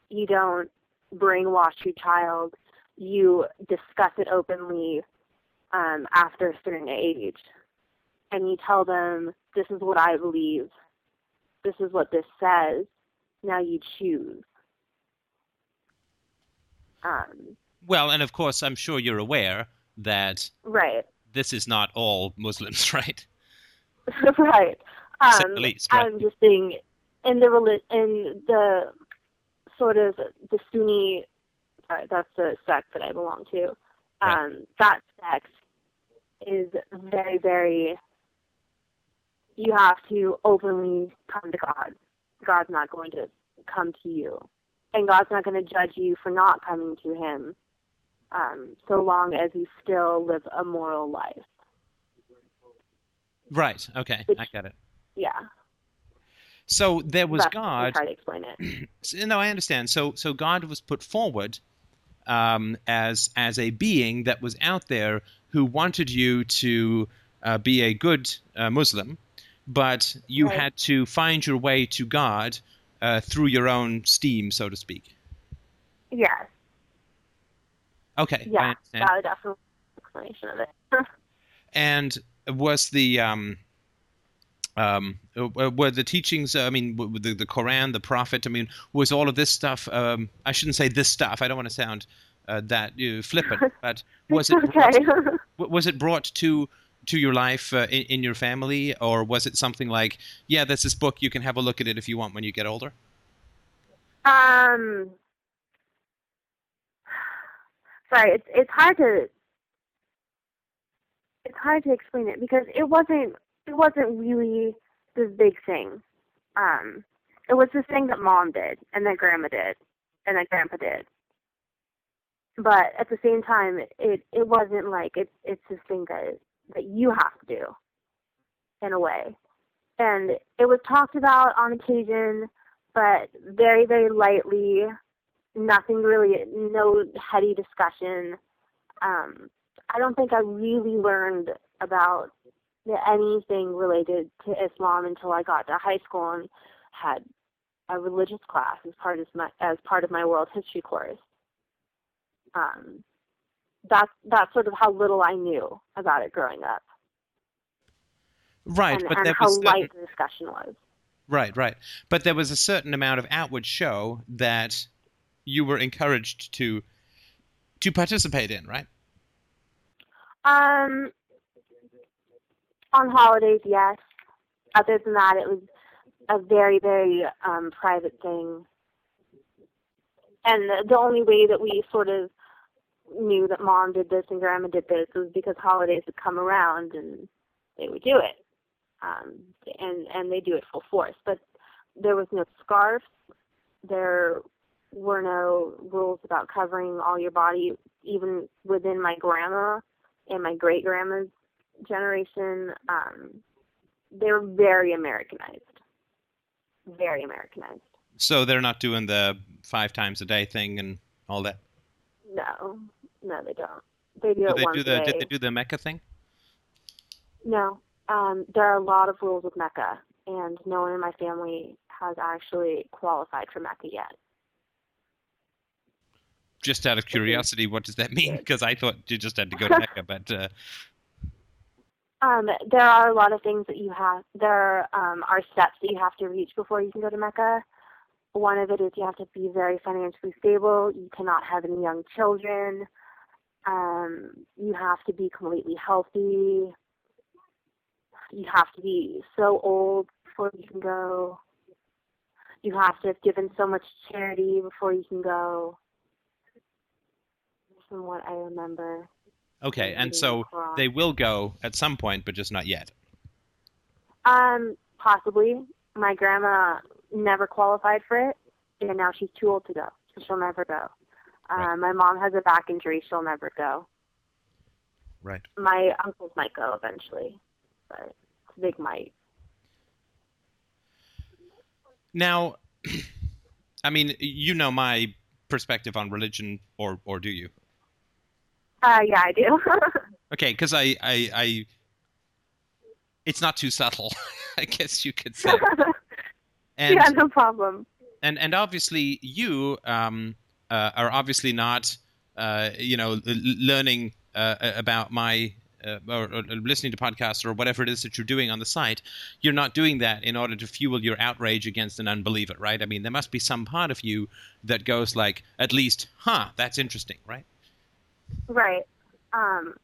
You don't brainwash your child. You discuss it openly um, after a certain age and you tell them, this is what I believe, this is what this says, now you choose. Um, Well, and of course, I'm sure you're aware that right, this is not all Muslims, right? right. Um, least, right? I'm just saying, in the in the sort of the Sunni, sorry, that's the sect that I belong to. Right. Um, that sect is very, very. You have to openly come to God. God's not going to come to you, and God's not going to judge you for not coming to Him, um, so long as you still live a moral life. Right. Okay. Which- I got it. Yeah, So there was that's God. Try to explain it. So- no, I understand. So so God was put forward um, as as a being that was out there who wanted you to uh, be a good uh, Muslim, but you Right. had to find your way to God uh, through your own steam, so to speak. Yes. Okay, Yeah, that would definitely explanation of it. And was the um, um, uh, were the teachings? I mean, the the Quran, the Prophet. I mean, was all of this stuff? Um, I shouldn't say this stuff. I don't want to sound uh, that uh, flippant, but was it okay? w- was it brought to to your life uh, in, in your family, or was it something like, yeah, there's this book, you can have a look at it if you want when you get older? um, sorry, it's it's hard to it's hard to explain it because it wasn't it wasn't really this big thing. Um, it was this thing that mom did and that grandma did and that grandpa did. But at the same time, it it wasn't like it it's this thing that that you have to do in a way. and it was talked about on occasion, but very, very lightly. Nothing really, no heady discussion. Um, I don't think I really learned about anything related to Islam until I got to high school and had a religious class as part of my as part of my world history course. Um, that's that's sort of how little I knew about it growing up. Right, and, but and there how was light the discussion was. right, right. But there was a certain amount of outward show that you were encouraged to to participate in, right? Um, on holidays, yes. Other than that, it was a very, very um, private thing. And the, the only way that we sort of knew that mom did this and grandma did this was because holidays would come around and they would do it. Um, and and they do it full force. But there was no scarves. There were no rules about covering all your body, even within my grandma and my great grandma's generation, um, they were very Americanized. Very Americanized. So they're not doing the five times a day thing and all that. No, no, they don't. They do Did it they do the day. did they do the Mecca thing? No, um, there are a lot of rules with Mecca, and no one in my family has actually qualified for Mecca yet. Just out of curiosity, what does that mean? Because I thought you just had to go to Mecca, but uh, Um, there are a lot of things that you have. There um, are steps that you have to reach before you can go to Mecca. One of it is you have to be very financially stable. You cannot have any young children. Um, you have to be completely healthy. You have to be so old before you can go. You have to have given so much charity before you can go. From what I remember. okay. And so the they will go at some point, but just not yet. Um, possibly. My grandma never qualified for it, and now she's too old to go, so she'll never go. Um, Right. My mom has a back injury; she'll never go. Right. My uncles might go eventually, but big might. Now, I mean, you know my perspective on religion, or or do you? Uh, yeah, I do. Okay, because I, I I it's not too subtle, I guess you could say. And yeah, no problem. and and obviously you um uh, are obviously not uh you know learning uh, about my uh, or, or listening to podcasts or whatever it is that you're doing on the site you're not doing that in order to fuel your outrage against an unbeliever right i mean there must be some part of you that goes like at least huh that's interesting right Right. Um,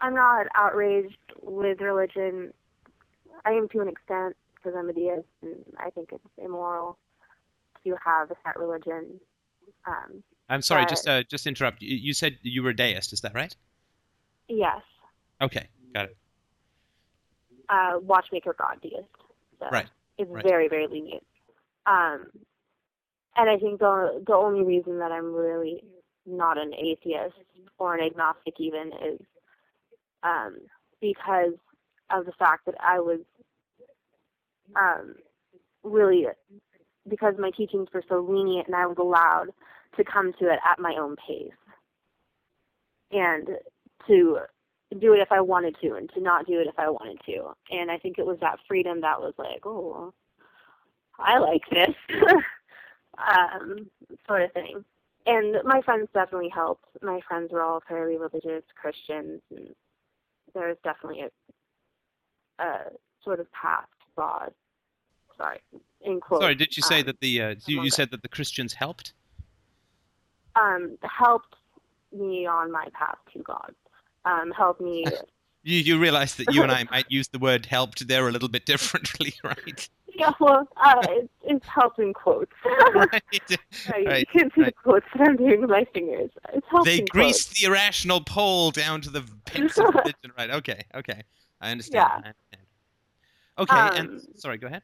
I'm not outraged with religion. I am to an extent because I'm a deist, and I think it's immoral to have a set religion. Um, i'm sorry But- just uh, just interrupt you, you said you were a deist is that right yes, okay got it uh, watchmaker god deist. So Right, It's right. very, very lenient. Um, and I think the the only reason that I'm really not an atheist or an agnostic even is um, because of the fact that I was um, really because my teachings were so lenient and I was allowed to come to it at my own pace and to do it if I wanted to and to not do it if I wanted to. And I think it was that freedom that was like, oh, I like this um, sort of thing. And my friends definitely helped. My friends were all fairly religious Christians, and there was definitely a, a sort of path to God. Sorry, in quotes. sorry did you say um, that the uh, you, you said that the christians helped um, helped me on my path to God. Um, helped me. You, you realize that you and I might use the word helped there a little bit differently, right? yeah, well, uh, it's, it's helped in quotes. right. Right, You can't see right. the quotes that I'm doing with my fingers. It's helped They in grease quotes. the irrational pole down to the pits of religion, right? Okay, okay. I understand. Yeah. I understand. Okay, and Um, sorry, go ahead.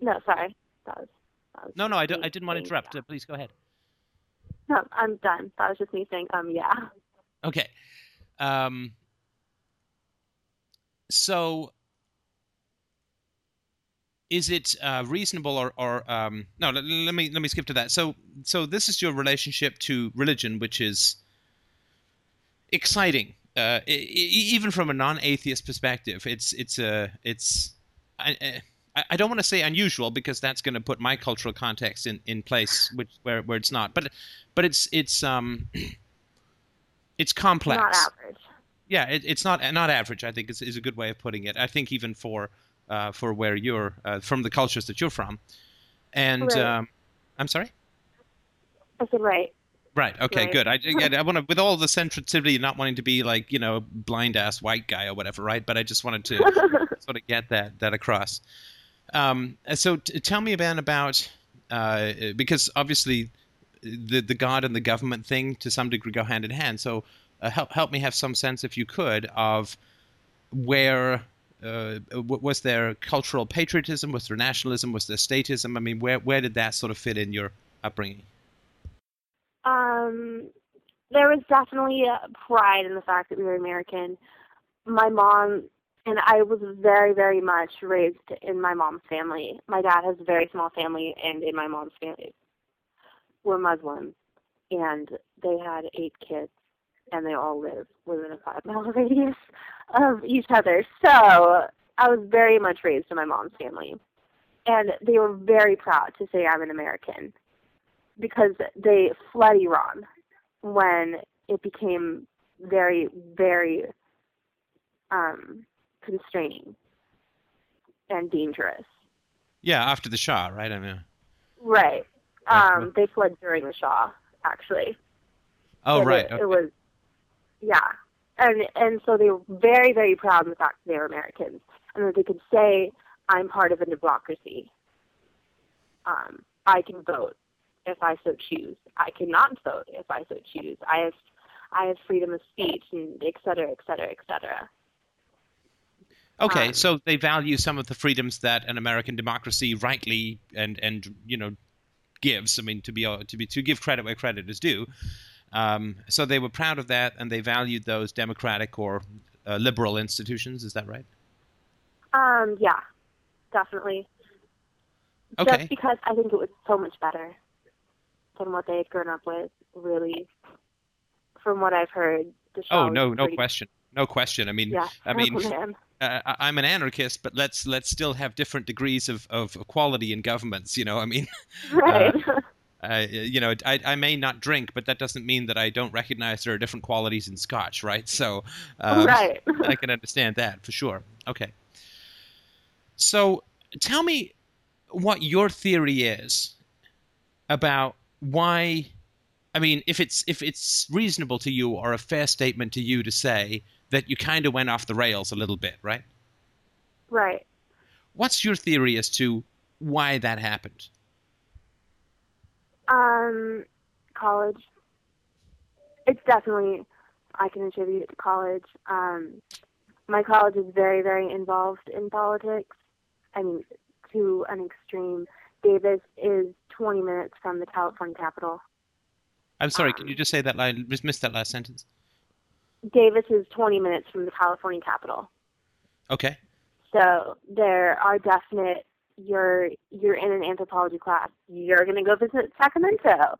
No, sorry. That was, that was No, no, I, don't, I didn't want to interrupt. Uh, please go ahead. No, I'm done. That was just me saying, um, yeah. Okay. Um, so is it uh, reasonable or, or um, no? Let, let, me let me skip to that. So so this is your relationship to religion, which is exciting, uh, even from a non-atheist perspective. It's it's a uh, it's I, I don't want to say unusual because that's going to put my cultural context in, in place, which where where it's not. But but it's it's um it's complex. Not average. Yeah, it, it's not not average. I think is is a good way of putting it. I think even for uh, for where you're uh, from the cultures that you're from. And right. um, I'm sorry. I said right. Right. Okay. Right. Good. I, I, I want to, with all the sensitivity, not wanting to be like you know blind ass white guy or whatever, right? But I just wanted to sort of get that that across. Um, so t- tell me about about uh, because obviously the the God and the government thing to some degree go hand in hand. So uh, help help me have some sense, if you could, of where uh, was there cultural patriotism? Was there nationalism? Was there statism? I mean, where where did that sort of fit in your upbringing? Um, there was definitely pride in the fact that we were American. My mom and I was very, very much raised in my mom's family. My dad has a very small family, and in my mom's family, were Muslims, and they had eight kids, and they all live within a five mile radius of each other. So I was very much raised in my mom's family. And they were very proud to say I'm an American because they fled Iran when it became very, very um, constraining and dangerous. Yeah, after the Shah, right? I mean, right. Um, they fled during the Shah, actually. Oh, right. It, okay. it was, yeah, and and so they were very very proud of the fact that they were Americans and that they could say I'm part of a democracy. Um, I can vote if I so choose. I cannot vote if I so choose. I have I have freedom of speech and et cetera, et cetera, et cetera. Okay, um, so they value some of the freedoms that an American democracy rightly and and you know gives. I mean, to be to be to give credit where credit is due. Um, so they were proud of that, and they valued those democratic or uh, liberal institutions. Is that right? Um, yeah, definitely. Okay. Just because I think it was so much better than what they had grown up with. Really, from what I've heard. oh no, no pretty... question, no question. I mean, yeah, I mean, uh, I'm an anarchist, but let's let's still have different degrees of, of equality in governments. You know, I mean, right. Uh, uh, you know, I, I may not drink, but that doesn't mean that I don't recognize there are different qualities in Scotch, right? So, um, right. I can understand that for sure. Okay. So, tell me what your theory is about why. I mean, if it's if it's reasonable to you or a fair statement to you to say that you kind of went off the rails a little bit, right? Right. What's your theory as to why that happened? Um, college. It's definitely I can attribute it to college. Um, my college is very, very involved in politics. I mean, to an extreme. Davis is 20 minutes from the California Capitol. I'm sorry. Um, can you just say that line? Just missed that last sentence. Davis is 20 minutes from the California Capitol. Okay. So there are definite you're you're in an anthropology class, you're going to go visit Sacramento.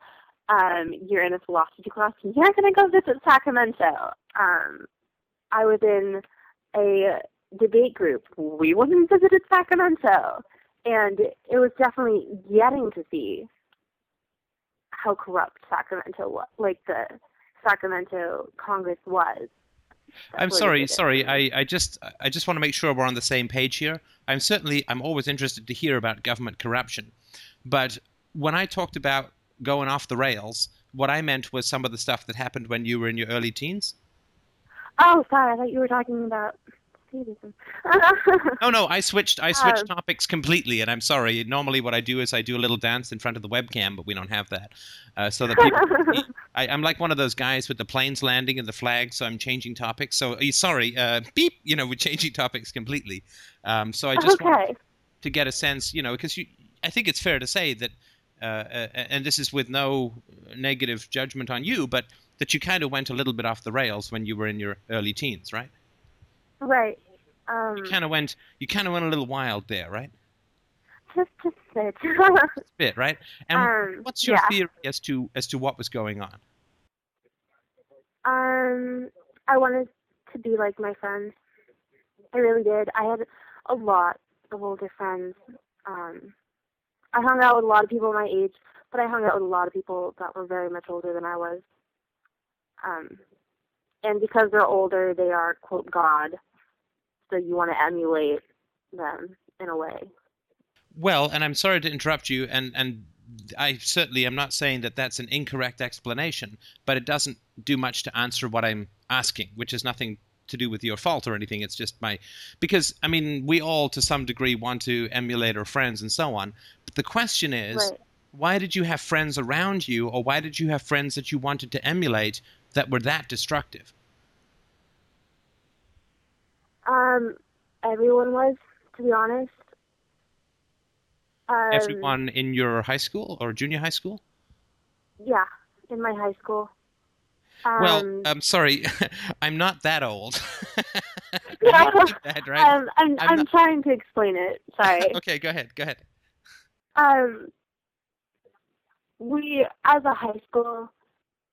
Um, you're in a philosophy class, you're going to go visit Sacramento. Um, I was in a debate group. We went and visited Sacramento, and it was definitely getting to see how corrupt Sacramento was, like the Sacramento Congress was. I'm sorry, sorry. I, I just I just want to make sure we're on the same page here. I'm certainly I'm always interested to hear about government corruption, but when I talked about going off the rails, what I meant was some of the stuff that happened when you were in your early teens. Oh, sorry. I thought you were talking about terrorism. no, no, I switched. I switched um, topics completely, and I'm sorry. Normally, what I do is I do a little dance in front of the webcam, but we don't have that, uh, so that people. I, am like one of those guys with the planes landing and the flag, so I'm changing topics. So, uh, sorry, uh, beep. You know, we're changing topics completely. Um, so I just okay. to get a sense, you know, because you, I think it's fair to say that, uh, uh, and this is with no negative judgment on you, but that you kind of went a little bit off the rails when you were in your early teens, right? Right. Um, you kind of went. You kind of went a little wild there, right? just just bit. bit, right? And um, what's your yeah. theory as to as to what was going on? Um, I wanted to be like my friends. I really did. I had a lot of older friends. Um, I hung out with a lot of people my age, but I hung out with a lot of people that were very much older than I was. Um, and because they're older, they are quote God. So you want to emulate them in a way. Well, and I'm sorry to interrupt you, and and I certainly am not saying that that's an incorrect explanation, but it doesn't do much to answer what I'm asking, which is nothing to do with your fault or anything. It's just my because I mean we all to some degree want to emulate our friends and so on. But the question is, Right. why did you have friends around you, or why did you have friends that you wanted to emulate that were that destructive? Um, everyone was, to be honest. Um, Everyone in your high school or junior high school? Yeah, in my high school. Um, well, I'm sorry, I'm not that old. Yeah. That, right? um, I'm I'm I'm, not- trying to explain it. Sorry. okay, go ahead. Go ahead. um, we as a high school,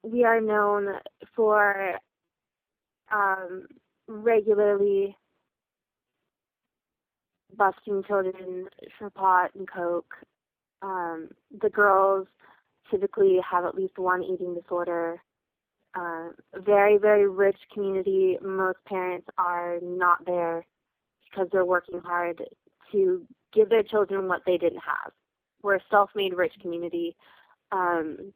we are known for um regularly busting children for pot and coke. Um, the girls typically have at least one eating disorder. Uh, very, very rich community. Most parents are not there because they're working hard to give their children what they didn't have. We're a self-made rich community, um,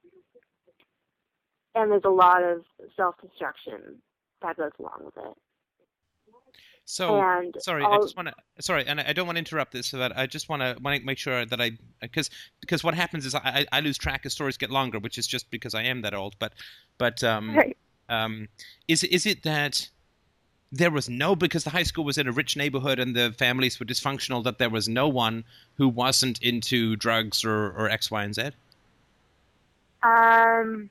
and there's a lot of self-destruction that goes along with it. So, and sorry, I just want to. Sorry, and I don't want to interrupt this, but I just want to want to make sure that I because because what happens is I I lose track as stories get longer, which is just because I am that old. But but um Right. um is is it that there was no because the high school was in a rich neighborhood and the families were dysfunctional that there was no one who wasn't into drugs or or X Y and Z. Um,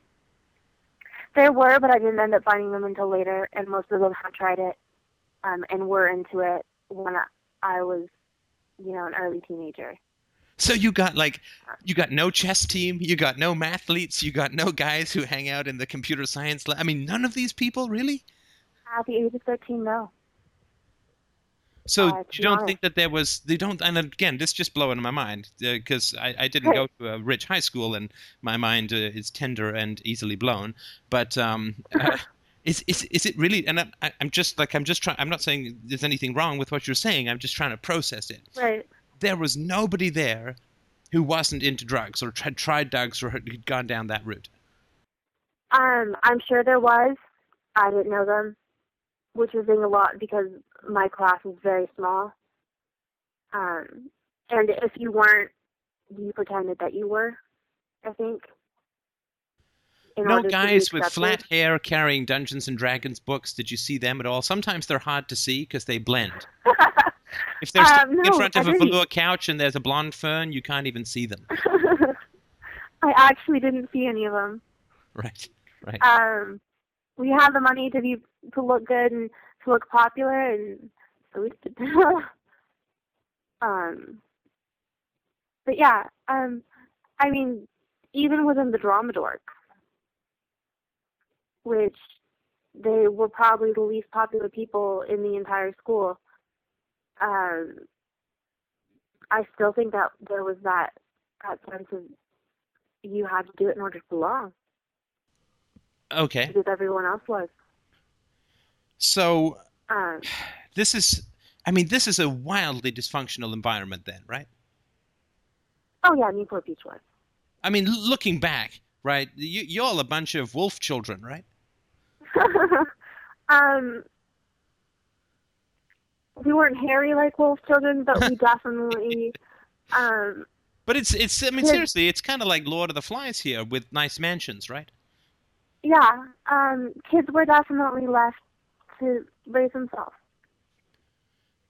there were, but I didn't end up finding them until later, and most of them had tried it, um, and were into it when I, was, you know, an early teenager. So you got like you got no chess team, you got no mathletes, you got no guys who hang out in the computer science lab. I mean, none of these people really. At the age of 13, no. So Uh, you don't honest. think that there was they don't and again this just blowing my mind because I, I didn't go to a rich high school and my mind uh, is tender and easily blown but um uh, is, is is it really and I'm, I- I'm just like I'm just trying I'm not saying there's anything wrong with what you're saying I'm just trying to process it Right. there was nobody there who wasn't into drugs or had tried drugs or had gone down that route Um, I'm sure there was. I didn't know them, which was saying a lot because my class was very small. Um, and if you weren't, you pretended that you were. I think. No guys with flat hair carrying Dungeons and Dragons books. Did you see them at all? Sometimes they're hard to see because they blend. If they're Um, standing in front of I a velour couch and there's a blonde fern, you can't even see them. I actually didn't see any of them. Right, right. Um, we had the money to be to look good and to look popular, and so we did. um, but yeah, um, I mean, even within the drama dorks, which they were probably the least popular people in the entire school. Um, I still think that there was that that sense of you had to do it in order to belong Okay, because everyone else was. so Um, this is, I mean, this is a wildly dysfunctional environment, then, right? oh yeah, Newport Beach was. I mean, looking back, right? You, you're all a bunch of wolf children, right? um, we weren't hairy like wolf children, but we definitely, um, But it's, it's. I mean, seriously, it's kind of like Lord of the Flies here with nice mansions, right? yeah, um, kids were definitely left to raise themselves.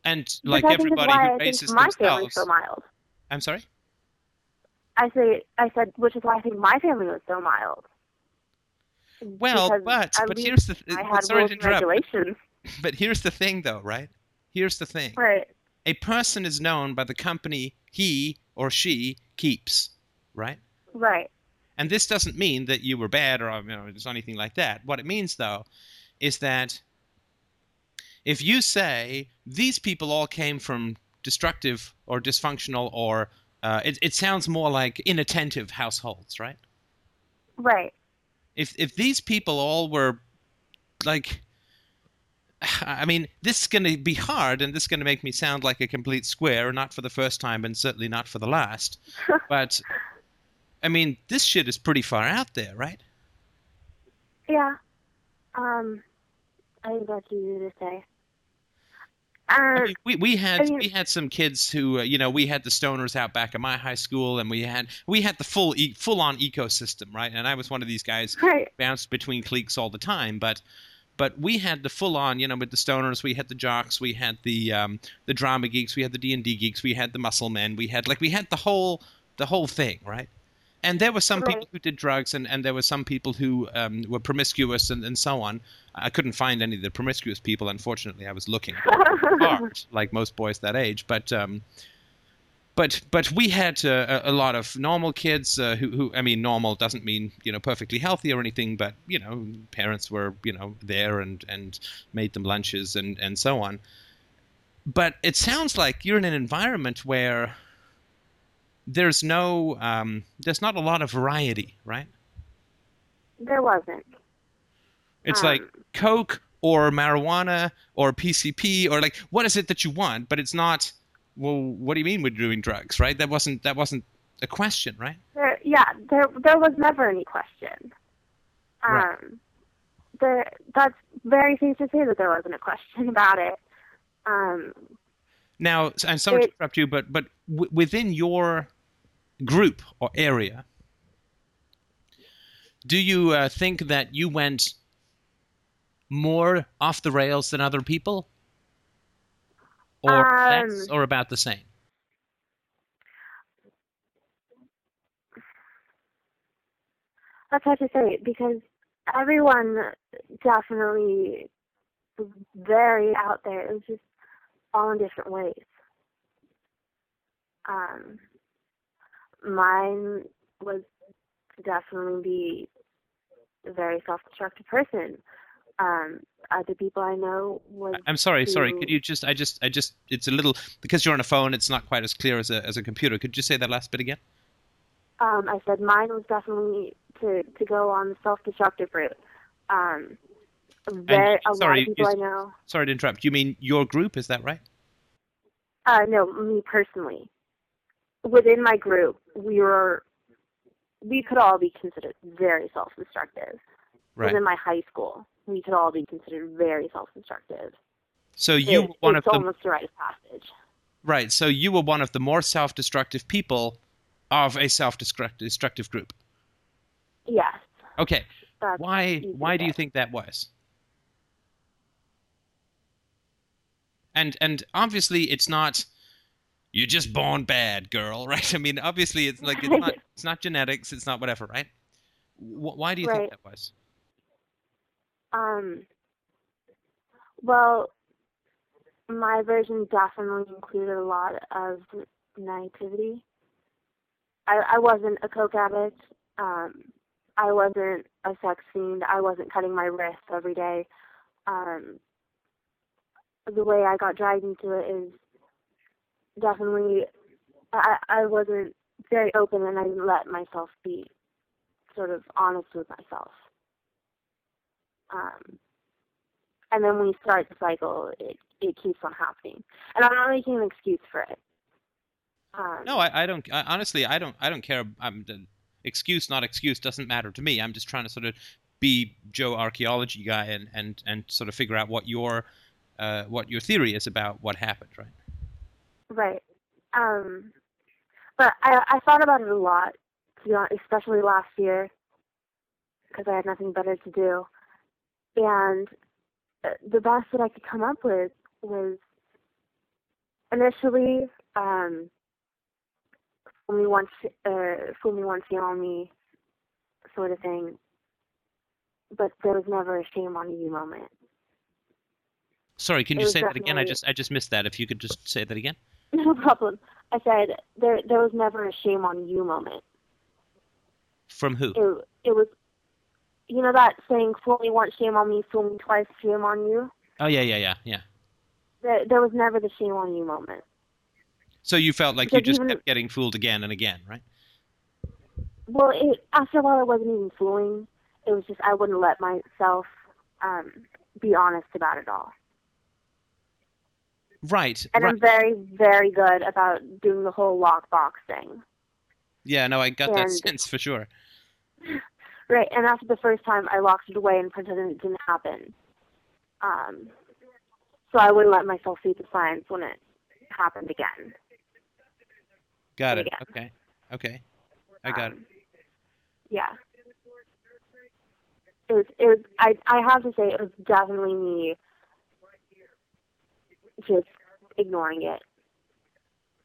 And Which like is everybody who I raises my themselves. so mild. I'm sorry. I say, I said, which is why I think my family was so mild. Well, but but here's the. Th- sorry to interrupt. But here's the thing, though, right? Here's the thing. Right. A person is known by the company he or she keeps, right? Right. And this doesn't mean that you were bad or you know, there's anything like that. What it means, though, is that if you say these people all came from destructive or dysfunctional or uh, it, it sounds more like inattentive households, right? Right. If if these people all were like I mean, this is going to be hard, and this is going to make me sound like a complete square, not for the first time, and certainly not for the last. but, I mean, this shit is pretty far out there, right? Yeah. Um, I think that's easy to say. I mean, we we had I mean- we had some kids who uh, you know we had the stoners out back at my high school, and we had we had the full e- full on ecosystem, right? And I was one of these guys right. bounced between cliques all the time, but but we had the full on, you know, with the stoners, we had the jocks, we had the um, the drama geeks, we had the D and D geeks, we had the muscle men, we had like we had the whole the whole thing, right? And there were some Right. people who did drugs, and, and there were some people who um, were promiscuous and, and so on. I couldn't find any of the promiscuous people, unfortunately. I was looking hard, like most boys that age. But um, but but we had uh, a, a lot of normal kids uh, who, who I mean normal doesn't mean you know perfectly healthy or anything, but you know parents were you know there and and made them lunches and and so on. But it sounds like you're in an environment where there's no um, there's not a lot of variety, right? there wasn't. It's like Um, Coke or marijuana or PCP or like what is it that you want? But it's not. Well, what do you mean we're doing drugs, right? That wasn't that wasn't a question, right? There, yeah, there there was never any question. Um, Right. there, that's very safe to say that there wasn't a question about it. Um, Now, I'm sorry to interrupt you, but but w- within your group or area, do you uh, think that you went more off the rails than other people, or less, Um, or about the same? that's hard to say because everyone definitely was very out there. It was just all in different ways. Um, mine was to definitely be a very self-destructive person. Um, other people I know was I'm sorry, sorry. Could you just? I just, I just. It's a little because you're on a phone. It's not quite as clear as a as a computer. Could you say that last bit again? Um, I said mine was definitely to to go on the self-destructive route. Um, very, a lot sorry, of people you know. Sorry to interrupt. You mean your group? Is that right? Uh, no, me personally. Within my group, we were, we could all be considered very self-destructive. Right. Within my high school, we could all be considered very self-destructive. So you It- were one of it's the almost a rite of passage. right. So you were one of the more self-destructive people of a self-destructive group. Yes. Okay. That's Why? Why do you think that was? And and obviously it's not. You're just born bad, girl, right? I mean, obviously it's like it's not it's not genetics, it's not whatever, right? Wh- Why do you Right. think that was? Um, well, my version definitely included a lot of naivety. I, I wasn't a coke addict. Um, I wasn't a sex fiend. I wasn't cutting my wrists every day. Um, the way I got dragged into it is definitely I, I wasn't very open and I let myself be sort of honest with myself. Um, and then when you start the cycle, it it keeps on happening. And I'm not making an excuse for it. Um, No, I, I don't. I, honestly, I don't. I don't care. I'm excuse, not excuse, doesn't matter to me. I'm just trying to sort of be Joe archaeology guy and and and sort of figure out what your uh, what your theory is about what happened, right? Right. Um, but I I thought about it a lot, to be honest, especially last year, because I had nothing better to do, and uh, the best that I could come up with was initially um, fool me once, uh, fool me once, on me, sort of thing. But there was never a shame on you moment. Sorry, can you say that again? I just I just missed that. If you could just say that again. No problem. I said there there was never a shame on you moment. From who? It it was, you know that saying, "Fool me once, shame on me. Fool me twice, shame on you." Oh yeah, yeah, yeah, yeah. There there was never the shame on you moment. So you felt like you just even- kept getting fooled again and again, right? Well, it, after a while, it wasn't even fooling. It was just I wouldn't let myself um, be honest about it all. Right. And right. I'm very, very good about doing the whole lockbox thing. Yeah, no, I got that and- sense for sure. Right, and after the first time, I locked it away and pretended it didn't happen. Um, so I wouldn't let myself see the signs when it happened again. Got it. Yeah. Okay. Okay. I got it. Um, Yeah. It was, it was, I, I have to say, it was definitely me just ignoring it.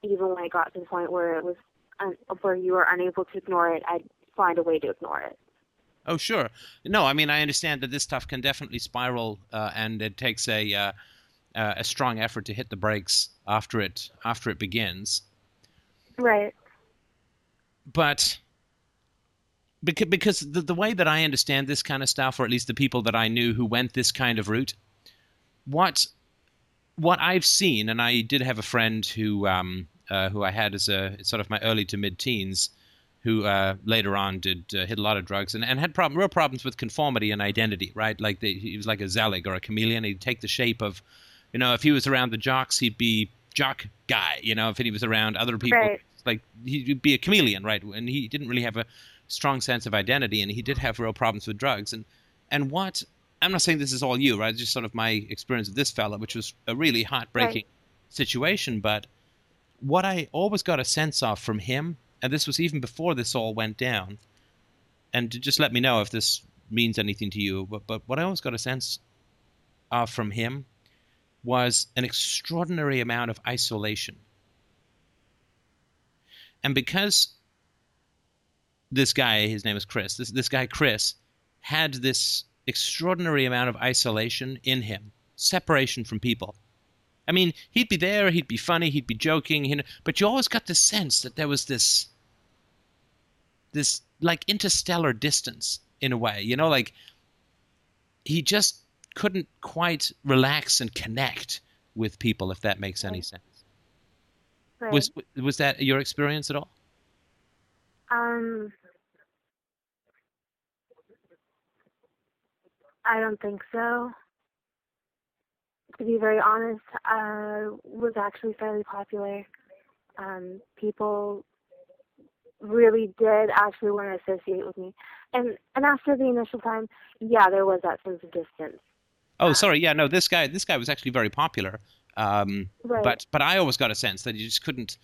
Even when I got to the point where it was, un, where you were unable to ignore it, I'd find a way to ignore it. Oh, sure. No, I mean I understand that this stuff can definitely spiral, uh, and it takes a uh, uh, a strong effort to hit the brakes after it after it begins. Right. But because because the the way that I understand this kind of stuff, or at least the people that I knew who went this kind of route, what what I've seen, and I did have a friend who um, uh, who I had as a sort of my early to mid teens, who uh, later on did uh, hit a lot of drugs and, and had problem, real problems with conformity and identity, right? Like they, he was like a zelig or a chameleon. He'd take the shape of, you know, if he was around the jocks, he'd be jock guy. You know, if he was around other people, Right. like he'd be a chameleon, right? And he didn't really have a strong sense of identity, and he did have real problems with drugs. And and what I'm not saying this is all you, right? It's just sort of my experience of this fella, which was a really heartbreaking situation. But what I always got a sense of from him, and this was even before this all went down, and just let me know if this means anything to you, but, but what I always got a sense of from him was an extraordinary amount of isolation. And because this guy, his name is Chris, this, this guy, Chris, had this extraordinary amount of isolation in him, separation from people. I mean, he'd be there, he'd be funny, he'd be joking, you know, but you always got the sense that there was this, this like interstellar distance in a way, you know, like he just couldn't quite relax and connect with people, if that makes any sense. Right. Was was that your experience at all? Um, I don't think so. To be very honest, I was actually fairly popular. Um, people really did actually want to associate with me, and and after the initial time, yeah, there was that sense of distance. Oh, sorry. Yeah, no. This guy, this guy was actually very popular. Um, Right. but but I always got a sense that he just couldn't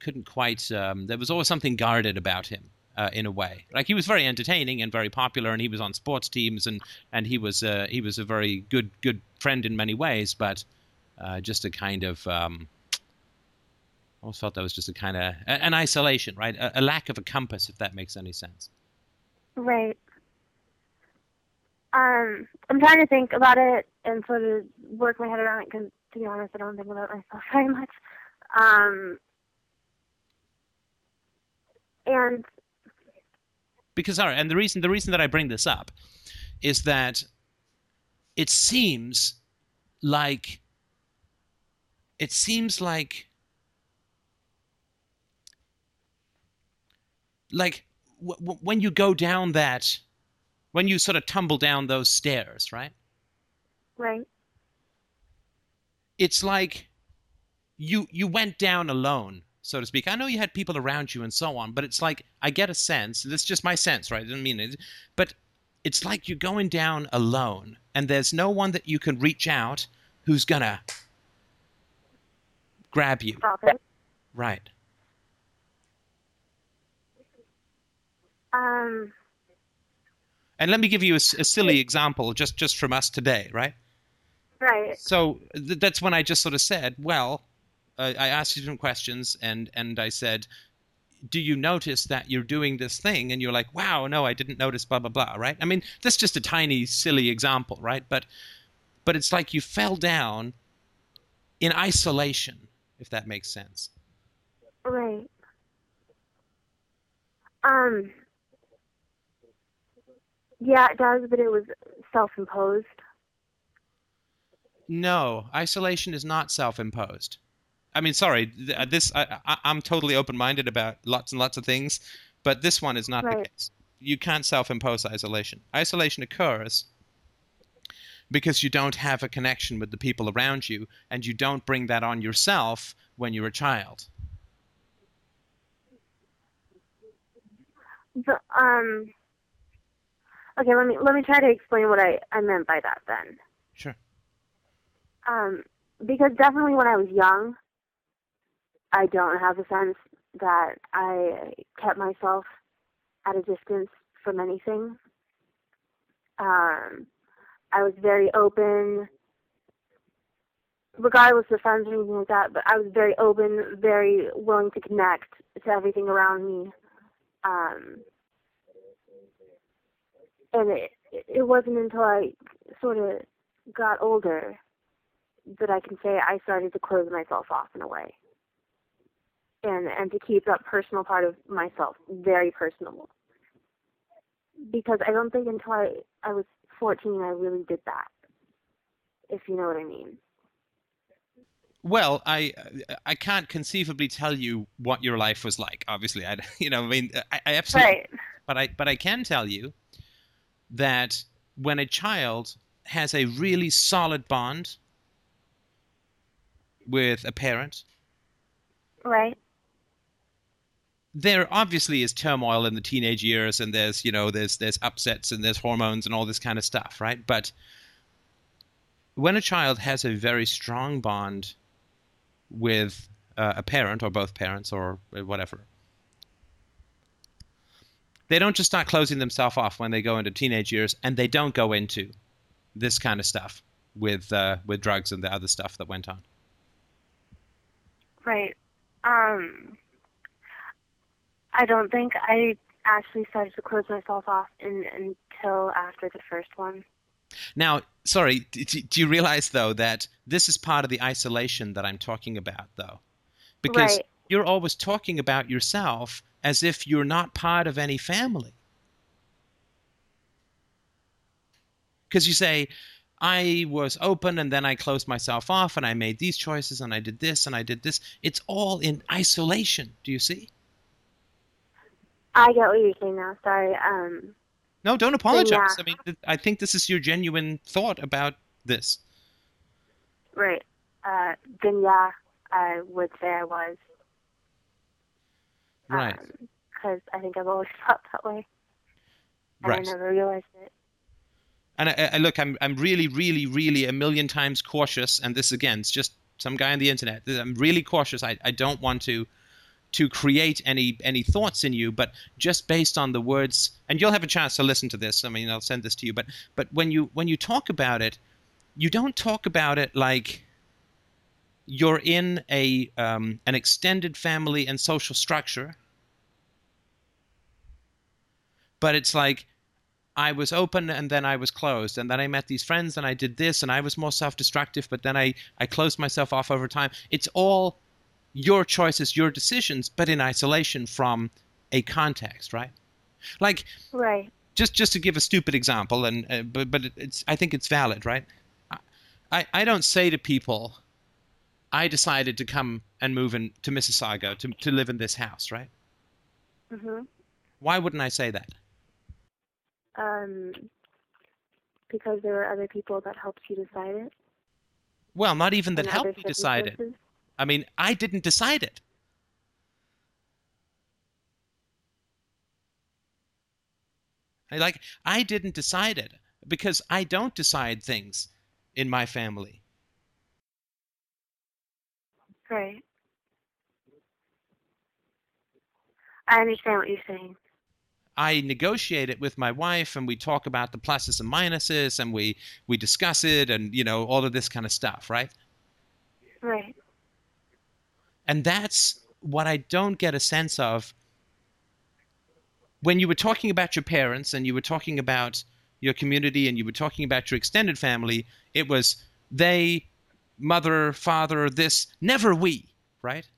couldn't quite. Um, there was always something guarded about him uh, in a way. Like he was very entertaining and very popular, and he was on sports teams, and and he was uh, he was a very good good friend in many ways. But uh, just a kind of um, I always felt that was just a kind of an isolation, right? A, a lack of a compass, if that makes any sense. Right. Um, I'm trying to think about it and sort of work my head around it because, to be honest, I don't think about myself very much. Um, and because all right, and the reason the reason that I bring this up is that it seems like it seems like like w- w- when you go down that when you sort of tumble down those stairs, right? right, It's like you you went down alone, so to speak. I know you had people around you and so on, but it's like I get a sense. This is just my sense, right? I didn't mean it, but it's like you're going down alone, and there's no one that you can reach out who's gonna grab you, right? Um, And let me give you a silly example, just just from us today, right? right, so th- that's when I just sort of said, well, uh, I asked you some questions, and and I said, do you notice that you're doing this thing? And you're like, wow, no, I didn't notice, blah blah blah, right? I mean, that's just a tiny silly example, right? But but it's like you fell down in isolation, if that makes sense. Right. Um. Yeah, it does, but it was self-imposed. No, isolation is not self-imposed. I mean, sorry, uh, this I, I, I'm totally open-minded about lots and lots of things, but this one is not the case. You can't self-impose isolation. Isolation occurs because you don't have a connection with the people around you, and you don't bring that on yourself when you're a child. The, um. Okay, let me let me try to explain what I I meant by that then. Sure. Um, because definitely when I was young, I don't have a sense that I kept myself at a distance from anything. Um, I was very open, regardless of friends or anything like that. But I was very open, very willing to connect to everything around me. Um, and it it wasn't until I sort of got older that I can say I started to close myself off in a way. And and to keep that personal part of myself very personal. Because I don't think until I, I was 14 I really did that. If you know what I mean. Well, I I can't conceivably tell you what your life was like. Obviously, I you know I mean I, I absolutely Right. but I but I can tell you that when a child has a really solid bond with a parent, Right. There obviously is turmoil in the teenage years, and there's you know there's there's upsets and there's hormones and all this kind of stuff, right? But when a child has a very strong bond with uh, a parent or both parents or whatever, they don't just start closing themselves off when they go into teenage years, and they don't go into this kind of stuff with uh, with drugs and the other stuff that went on. Right. Um I don't think I actually started to close myself off in, until after the first one. Now, sorry, d- d- do you realize though that this is part of the isolation that I'm talking about, though? Because Right. you're always talking about yourself as if you're not part of any family. Because you say, I was open and then I closed myself off and I made these choices and I did this and I did this. It's all in isolation. Do you see? I get what you're saying now. Sorry. Um No, don't apologize. yeah. I mean, I think this is your genuine thought about this. right. Uh then yeah, I would say I was. Right. Because I think I've always felt that way. And Right. I never realized it. And I, I look, I'm I'm really, really, really a million times cautious. And this again, it's just some guy on the internet. I'm really cautious. I, I don't want to to create any any thoughts in you, but just based on the words. And you'll have a chance to listen to this. I mean, I'll send this to you. But but when you when you talk about it, you don't talk about it like you're in a um, an extended family and social structure. But it's like I was open and then I was closed, and then I met these friends and I did this, and I was more self-destructive, but then I I closed myself off over time. It's all your choices, your decisions, but in isolation from a context, right? Like Right. just just to give a stupid example, and uh, but but it's I think it's valid, right? I I don't say to people, I decided to come and move in to Mississauga to to live in this house, right? Mhm. Why wouldn't I say that? Um because there were other people that helped you decide it. Well, not even that helped me decide it. I mean, I didn't decide it. I like I didn't decide it because I don't decide things in my family. Right. I understand what you're saying. I negotiate it with my wife and we talk about the pluses and minuses and we we discuss it and you know all of this kind of stuff, right? Right. And that's what I don't get a sense of when you were talking about your parents and you were talking about your community and you were talking about your extended family, it was they, mother, father, this, never we, right?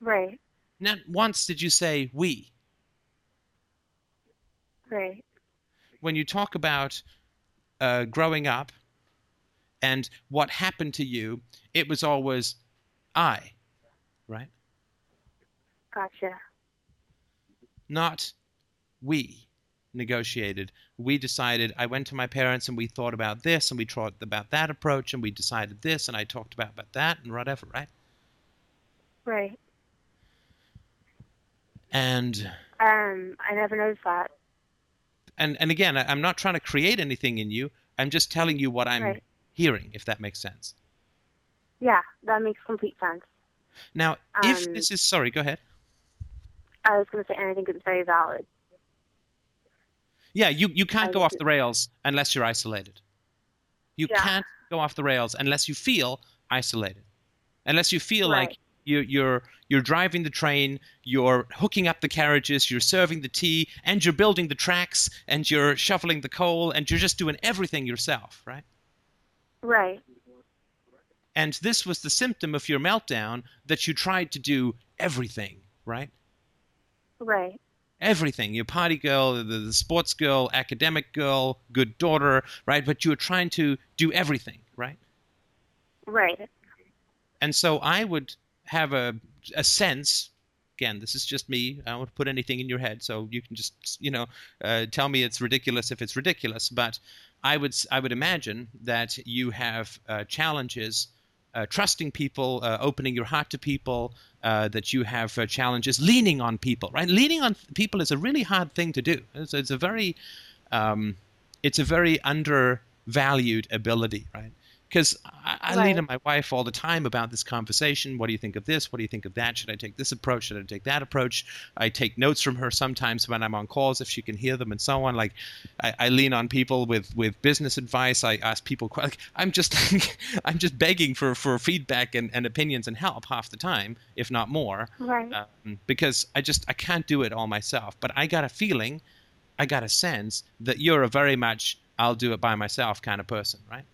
Right. Not once did you say we. Right. When you talk about uh, growing up and what happened to you, it was always I, right? Gotcha. Not we negotiated. We decided, I went to my parents and we thought about this and we talked about that approach and we decided this and I talked about, about that and whatever, right? Right. And Um, I never noticed that. and and again, I, I'm not trying to create anything in you. I'm just telling you what I'm Right. hearing, if that makes sense. Yeah, that makes complete sense. Now, if Um, this is sorry, go ahead. I was going to say, and I think it's very valid. Yeah, you, you can't I go off the rails unless you're isolated. You Yeah. can't go off the rails unless you feel isolated. Unless you feel like you, you're you're driving the train, you're hooking up the carriages, you're serving the tea, and you're building the tracks, and you're shoveling the coal, and you're just doing everything yourself, right? Right. And this was the symptom of your meltdown that you tried to do everything, right? Right. everything. You're party girl, the, the sports girl, academic girl, good daughter, right? But you were trying to do everything, right? Right. And so I would have a, a sense. Again, this is just me. I don't want to put anything in your head, so you can just, you know, uh, tell me it's ridiculous if it's ridiculous. But I would, I would imagine that you have uh, challenges uh, trusting people, uh, opening your heart to people, uh, that you have uh, challenges leaning on people, right? Leaning on people is a really hard thing to do. It's, it's a very, um, it's a very undervalued ability, right? Because I, I lean Right. on my wife all the time about this conversation. What do you think of this? What do you think of that? Should I take this approach? Should I take that approach? I take notes from her sometimes when I'm on calls if she can hear them and so on. Like I, I lean on people with, with business advice. I ask people. Like, I'm just I'm just begging for, for feedback and, and opinions and help half the time, if not more Right. um, because I just I can't do it all myself. But I got a feeling, I got a sense that you're a very much I'll do it by myself kind of person, right?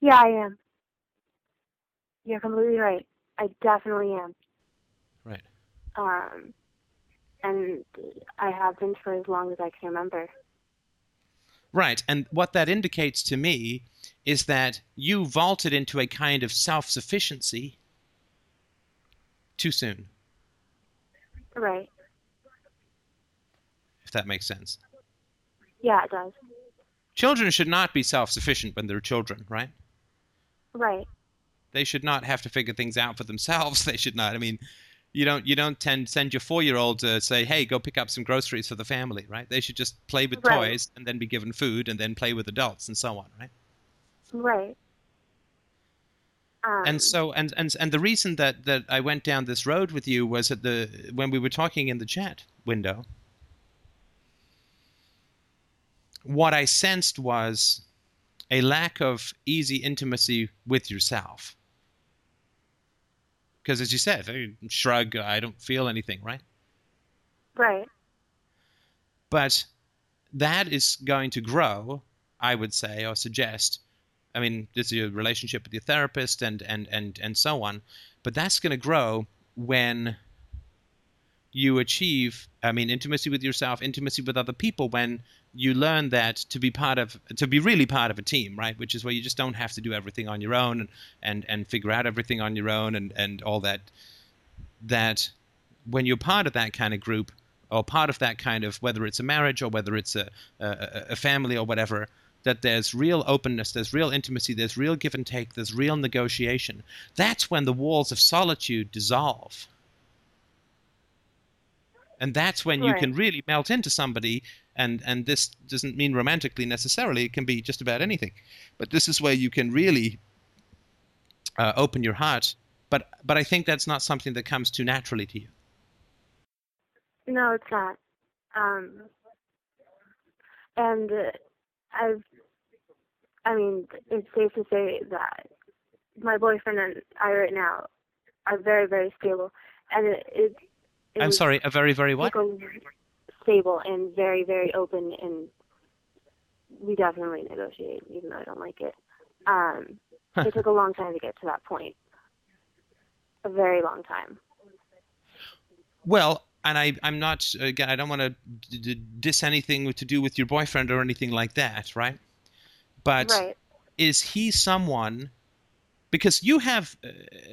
Yeah, I am. You're completely right. I definitely am. Right. Um, and I have been for as long as I can remember. Right. And what that indicates to me is that you vaulted into a kind of self-sufficiency too soon, Right. if that makes sense. Yeah, it does. Children should not be self-sufficient when they're children, right? Right. they should not have to figure things out for themselves. They should not. I mean, you don't you don't tend send your four year old to say, "Hey, go pick up some groceries for the family," right? They should just play with Right. toys and then be given food and then play with adults and so on, right? Right. Um, and so and and and the reason that that I went down this road with you was at the when we were talking in the chat window. What I sensed was a lack of easy intimacy with yourself. Because as you said, I shrug, I don't feel anything, right? Right. But that is going to grow, I would say, or suggest. I mean, this is your relationship with your therapist and and and and so on, but that's going to grow when you achieve i mean intimacy with yourself intimacy with other people when you learn that to be part of to be really part of a team right? Which is where you just don't have to do everything on your own and and, and figure out everything on your own and and all that that when you're part of that kind of group or part of that kind of whether it's a marriage or whether it's a a, a family or whatever that there's real openness there's real intimacy there's real give and take there's real negotiation. That's when the walls of solitude dissolve and that's when you can really melt into somebody and and this doesn't mean romantically necessarily it can be just about anything. But this is where you can really uh, open your heart. But but i think that's not something that comes too naturally to you. No, it's not. Um, and uh, I've, I mean, it's safe to say that my boyfriend and I right now are very, very stable, and it, it, it i'm sorry a very very what stable and very, very open, and we definitely negotiate, even though I don't like it. Um, it took a long time to get to that point. A very long time. Well, and I, I'm not again. I don't want to d- d- diss anything to do with your boyfriend or anything like that, right? But right. is he someone? Because you have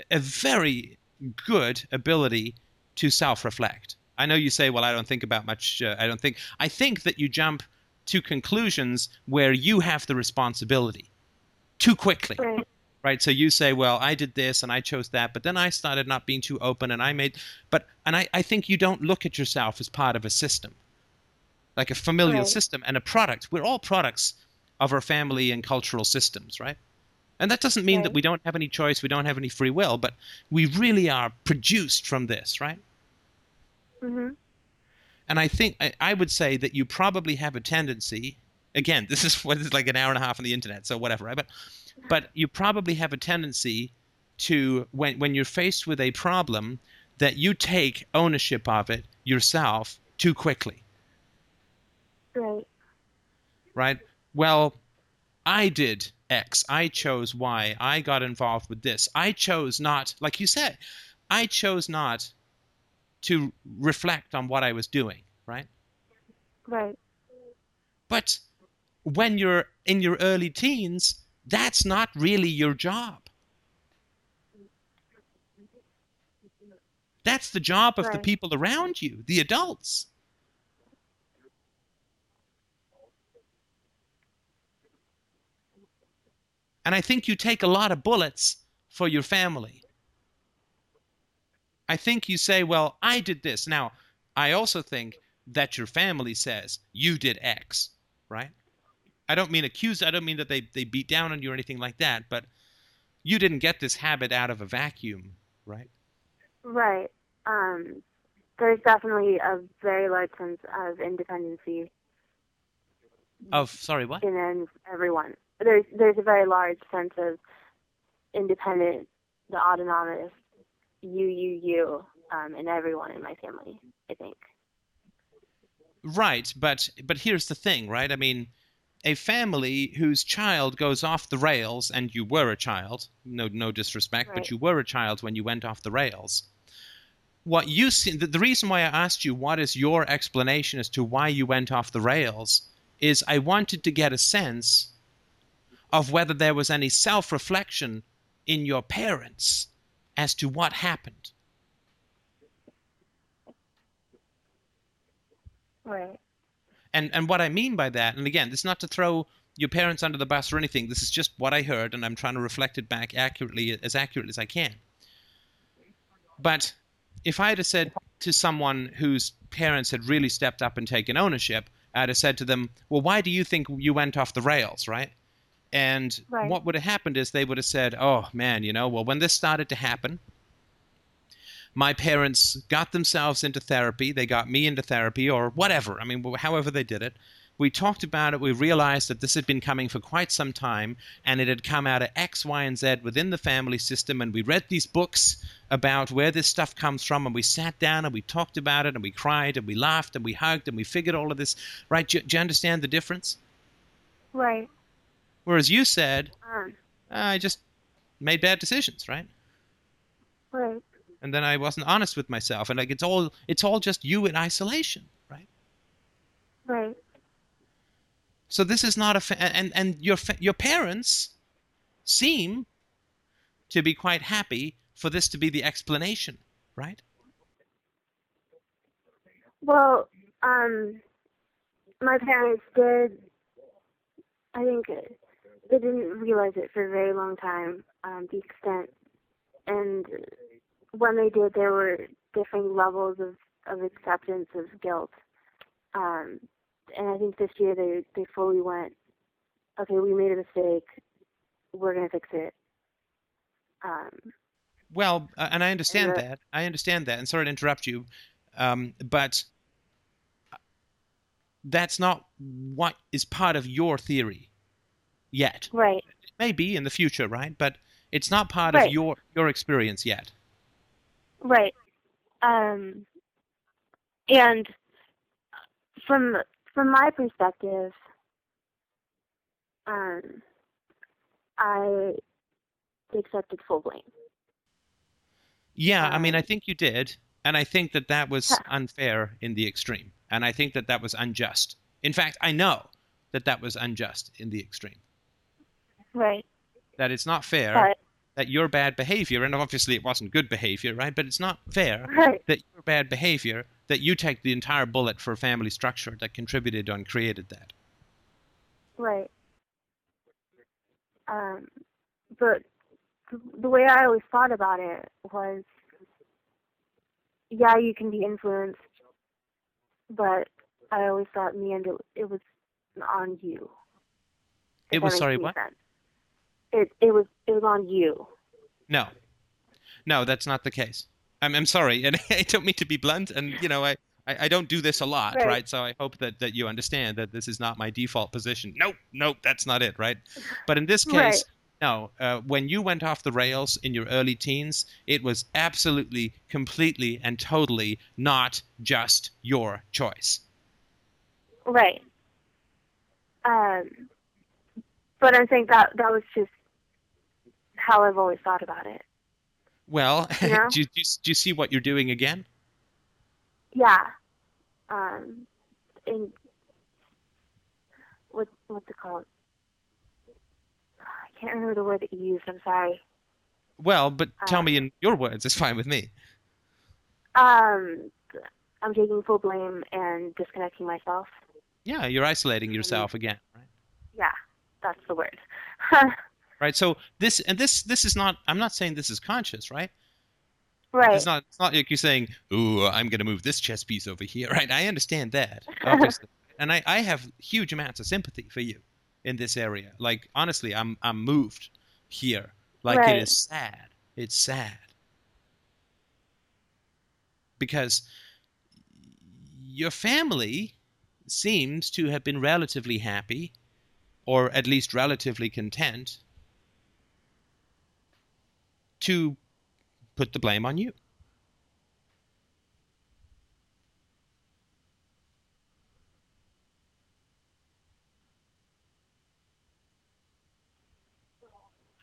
a very good ability to self-reflect. I know you say, "Well, I don't think about much. Uh, I don't think." I think that you jump to conclusions where you have the responsibility too quickly. Right. Right. So you say, well, I did this and I chose that, but then I started not being too open and I made, but, and I, I think you don't look at yourself as part of a system, like a familial Right. system and a product. We're all products of our family and cultural systems, right? And that doesn't mean that we don't have any choice, we don't have any free will, but we really are produced from this, right? hmm And I think I, I would say that you probably have a tendency. Again, this is what is like an hour and a half on the internet, so whatever. Right? But but you probably have a tendency to when when you're faced with a problem that you take ownership of it yourself too quickly, Right. right? Well, I did X. I chose Y. I got involved with this. I chose not, like you said, I chose not to reflect on what I was doing, right? Right. But when you're in your early teens, that's not really your job. That's the job of the people around you, the adults. And I think you take a lot of bullets for your family. I think you say, well, I did this. Now, I also think that your family says you did X, right? I don't mean accuse, I don't mean that they, they beat down on you or anything like that, but you didn't get this habit out of a vacuum, right? Right. Um, there's definitely a very large sense of independency Of, sorry, what? in in everyone. There's there's a very large sense of independent, the autonomous, you you you, um, in everyone in my family. I think. Right, but but here's the thing, right? I mean, a family whose child goes off the rails, and you were a child, no no disrespect, but you were a child when you went off the rails. What you see, the, the reason why I asked you what is your explanation as to why you went off the rails is I wanted to get a sense of whether there was any self-reflection in your parents as to what happened. Right. And and what I mean by that, and again, this is not to throw your parents under the bus or anything. This is just what I heard, and I'm trying to reflect it back accurately, as accurately as I can. But if I had said to someone whose parents had really stepped up and taken ownership, I'd have said to them, "Well, why do you think you went off the rails, right?" And Right. what would have happened is they would have said, "Oh man, you know, well, when this started to happen." my parents got themselves into therapy. They got me into therapy or whatever. I mean, however they did it. We talked about it. We realized that this had been coming for quite some time and it had come out of X, Y, and Z within the family system. And we read these books about where this stuff comes from. And we sat down and we talked about it and we cried and we laughed and we hugged and we figured all of this. Right? Do, you- do you understand the difference? Right. Whereas you said, Um, I just made bad decisions, right? right. and then I wasn't honest with myself, and like it's all it's all just you in isolation, right? Right. So this is not a fa- and and your fa- your parents seem to be quite happy for this to be the explanation, right? Well, um, my parents did. I think they didn't realize it for a very long time, um, the extent, and when they did, there were different levels of of acceptance of guilt. Um, and I think this year they they fully went, okay, we made a mistake, we're gonna fix it. Um, Well, uh, and I understand the- that. I understand that, and sorry to interrupt you, um, but that's not what is part of your theory yet. right. Maybe in the future, right? But it's not part Right. of your your experience yet. Right. Um, and from from my perspective, um, I accepted full blame. Yeah, I mean, I Um, think you did. And I think that that was Huh. unfair in the extreme. And I think that that was unjust. In fact, I know that that was unjust in the extreme. Right. That it's not fair But that your bad behavior, and obviously it wasn't good behavior, right? But it's not fair right. that your bad behavior, that you take the entire bullet for a family structure that contributed and created that. Right. Um, but the way I always thought about it was, yeah, you can be influenced, but I always thought in the end it, it was on you. It was sorry, what? sense. It it was it was on you. No, no, that's not the case. I'm, I'm sorry, and I don't mean to be blunt, and you know, I, I, I don't do this a lot, right. Right. So I hope that, that you understand that this is not my default position. Nope, nope, that's not it, right? But in this case, Right. no. Uh, when you went off the rails in your early teens, it was absolutely, completely, and totally not just your choice. Right. Um, but I think that that was just how I've always thought about it. Well, you, do, you, do you see what you're doing again? Yeah. Um, and what what's it called? I can't remember the word that you used. I'm sorry. Well, but tell Uh, me in your words. It's fine with me. Um, I'm taking full blame and disconnecting myself. Yeah, you're isolating yourself again, right? Yeah, that's the word. right? So this and this this is not i'm not saying this is conscious right? Right. it's not it's not like you're saying ooh i'm going to move this chess piece over here right? I understand that obviously. And i i have huge amounts of sympathy for you in this area. Like honestly i'm i'm moved here. Like Right. it is sad. It's sad. Because your family seems to have been relatively happy or at least relatively content to put the blame on you.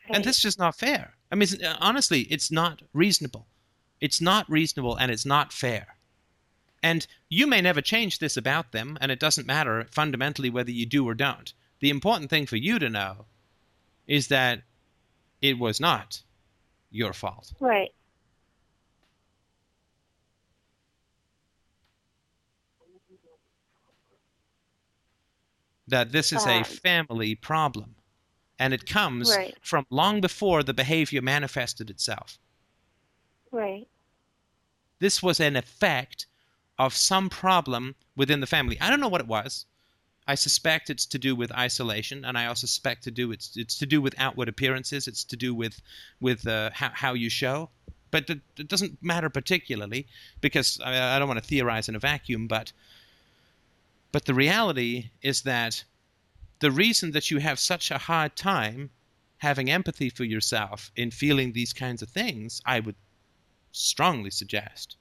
And Right. this is just not fair. I mean, it's- uh, honestly, it's not reasonable. It's not reasonable and it's not fair. And you may never change this about them, and it doesn't matter fundamentally whether you do or don't. The important thing for you to know is that it was not your fault. Right. That this is a family problem. And it comes Right. from long before the behavior manifested itself. Right. this was an effect of some problem within the family. I don't know what it was. I suspect it's to do with isolation, and I also suspect to do it's it's to do with outward appearances. It's to do with with uh, how how you show. But it, it doesn't matter particularly because I, I don't want to theorize in a vacuum. But but the reality is that the reason that you have such a hard time having empathy for yourself in feeling these kinds of things, I would strongly suggest,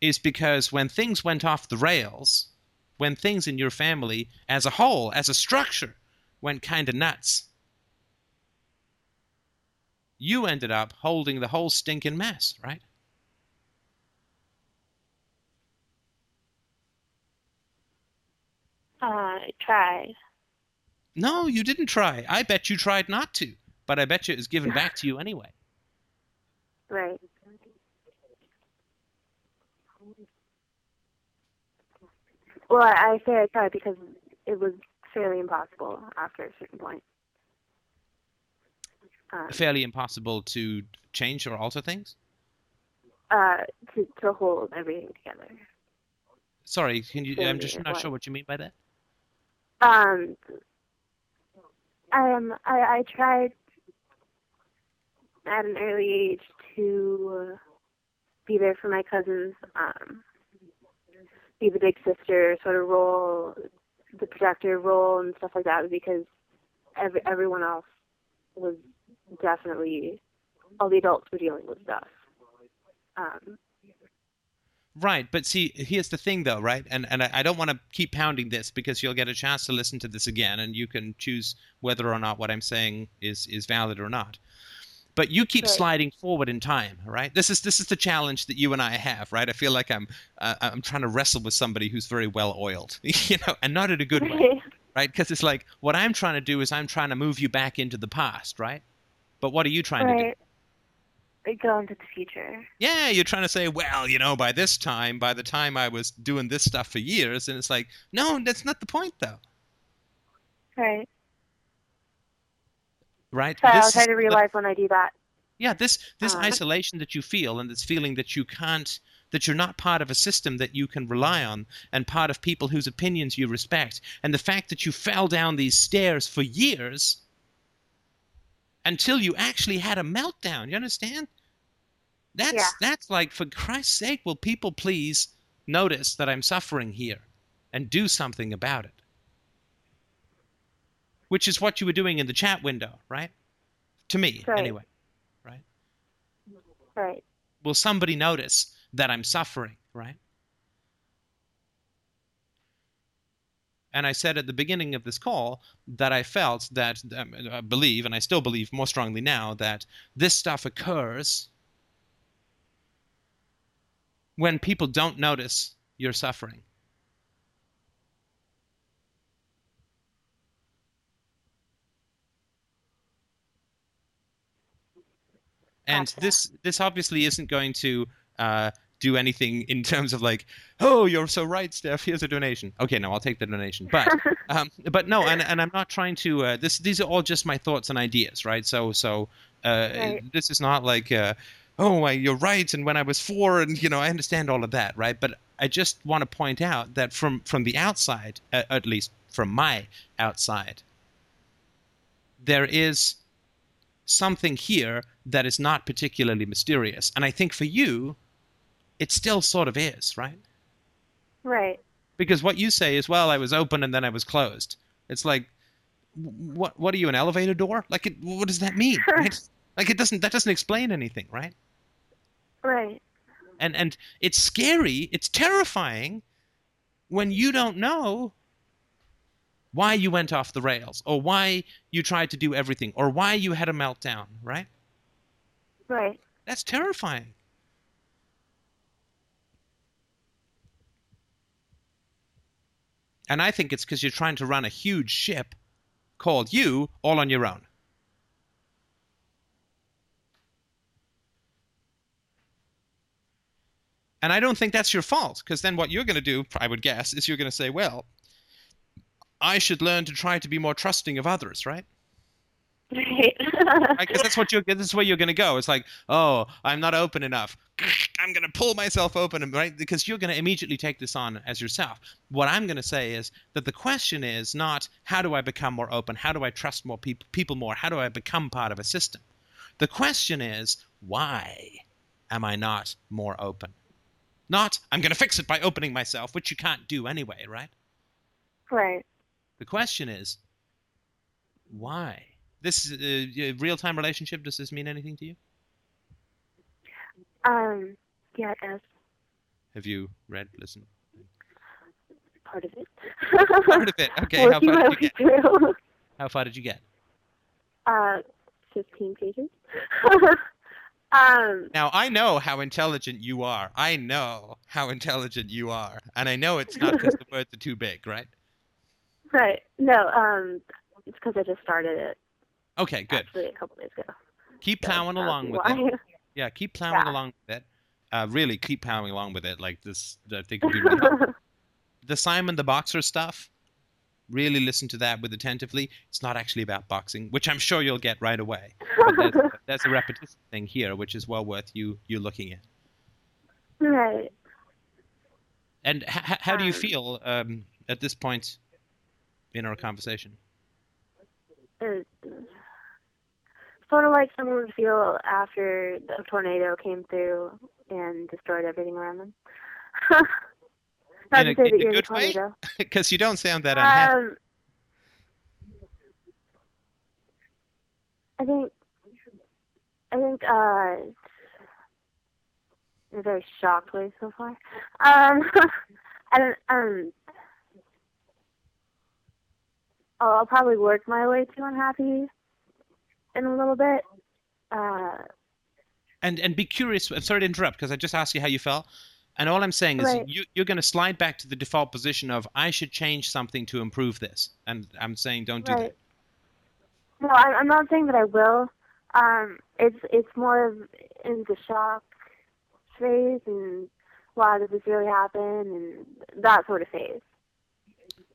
is because when things went off the rails, when things in your family as a whole, as a structure, went kind of nuts, you ended up holding the whole stinking mess, right? Uh, I tried. No, you didn't try. I bet you tried not to, but I bet you it was given back to you anyway. Right. Well, I, I say I tried because it was fairly impossible after a certain point. Um, Fairly impossible to change or alter things. uh, to to hold everything together. Sorry, can you? I'm just not what? sure what you mean by that. Um, um, I I tried at an early age to be there for my cousins, um, be the big sister sort of role, the protector role, and stuff like that, because every everyone else was definitely all the adults were dealing with stuff. Um, Right, but see, here's the thing, though, right? And and I, I don't want to keep pounding this because you'll get a chance to listen to this again, and you can choose whether or not what I'm saying is is valid or not. But you keep Right. sliding forward in time right this is this is the challenge that you and i have right i feel like i'm uh, i'm trying to wrestle with somebody who's very well oiled you know and not in a good way Right. right because it's like what i'm trying to do is i'm trying to move you back into the past right but what are you trying to do Go into the future. yeah you're trying to say well you know by this time by the time i was doing this stuff for years and it's like no that's not the point though Right. Right So I'll try to the- realize when I do that. Yeah, this this Uh, isolation that you feel and this feeling that you can't that you're not part of a system that you can rely on and part of people whose opinions you respect and the fact that you fell down these stairs for years until you actually had a meltdown. You understand? That's Yeah. that's like for Christ's sake, will people please notice that I'm suffering here and do something about it? Which is what you were doing in the chat window, right? To me, Right. anyway. Right? Right. will somebody notice that I'm suffering, right? And I said at the beginning of this call that I felt that, um, I believe, and I still believe more strongly now, that this stuff occurs when people don't notice you're suffering. And Gotcha. this this obviously isn't going to uh, do anything in terms of like, oh, you're so right, Steph. Here's a donation. Okay, no, I'll take the donation. But um, but no, and and I'm not trying to. Uh, this these are all just my thoughts and ideas, right? So so uh, Right. this is not like, uh, oh, you're right. And when I was four, and you know, I understand all of that, right? But I just want to point out that from from the outside, uh, at least from my outside, there is something here that is not particularly mysterious. And I think for you, it still sort of is, right? Right. Because what you say is, well, I was open and then I was closed. It's like, what? What are you, an elevator door? Like, it, what does that mean? Right? Like, it doesn't. That doesn't explain anything, right? Right. And and it's scary. It's terrifying when you don't know why you went off the rails or why you tried to do everything or why you had a meltdown, right? Right. That's terrifying. And I think it's because you're trying to run a huge ship called you all on your own. And I don't think that's your fault, because then what you're going to do, I would guess, is you're going to say, well, I should learn to try to be more trusting of others, right? Right. Because that's what you're. This is where you're going to go. It's like, oh, I'm not open enough. I'm going to pull myself open, right? Because you're going to immediately take this on as yourself. What I'm going to say is that the question is not how do I become more open? How do I trust more people, people more? How do I become part of a system? The question is why am I not more open? Not I'm going to fix it by opening myself, which you can't do anyway, right? right. The question is why? This uh, uh, real-time relationship. Does this mean anything to you? Um. Yeah, it does. Have you read, listen, Part of it. part of it? Okay, how far did you get? through. How far did you get? Uh, fifteen pages. um. Now I know how intelligent you are. I know how intelligent you are, and I know it's not because the words are too big, right? Right. No. Um. It's because I just started it Okay, good. actually a couple days ago. Keep so plowing along with why. it. Yeah, keep plowing Yeah. along with it. Uh, really, keep plowing along with it. Like this, I think would be really helpful. the Simon the Boxer stuff. Really listen to that with attentively. It's not actually about boxing, which I'm sure you'll get right away. There's, there's a repetition thing here, which is well worth you you looking at. right. And how do you Um, feel um, at this point in our conversation? It, sort of like someone would feel after the tornado came through and destroyed everything around them. Not In to a- say a that you're the good way? Because you don't sound that unhappy. Um, I think, I think, uh, I'm very shocked way so far. Um, I don't, um, I'll, I'll probably work my way to unhappy in a little bit. Uh, and and be curious. and Sorry to interrupt because I just asked you how you felt. And all I'm saying is Right. you, you're going to slide back to the default position of I should change something to improve this, and I'm saying don't do right. that. No, I'm, I'm not saying that I will. Um, it's it's more of in the shock phase and why did this really happen and that sort of phase.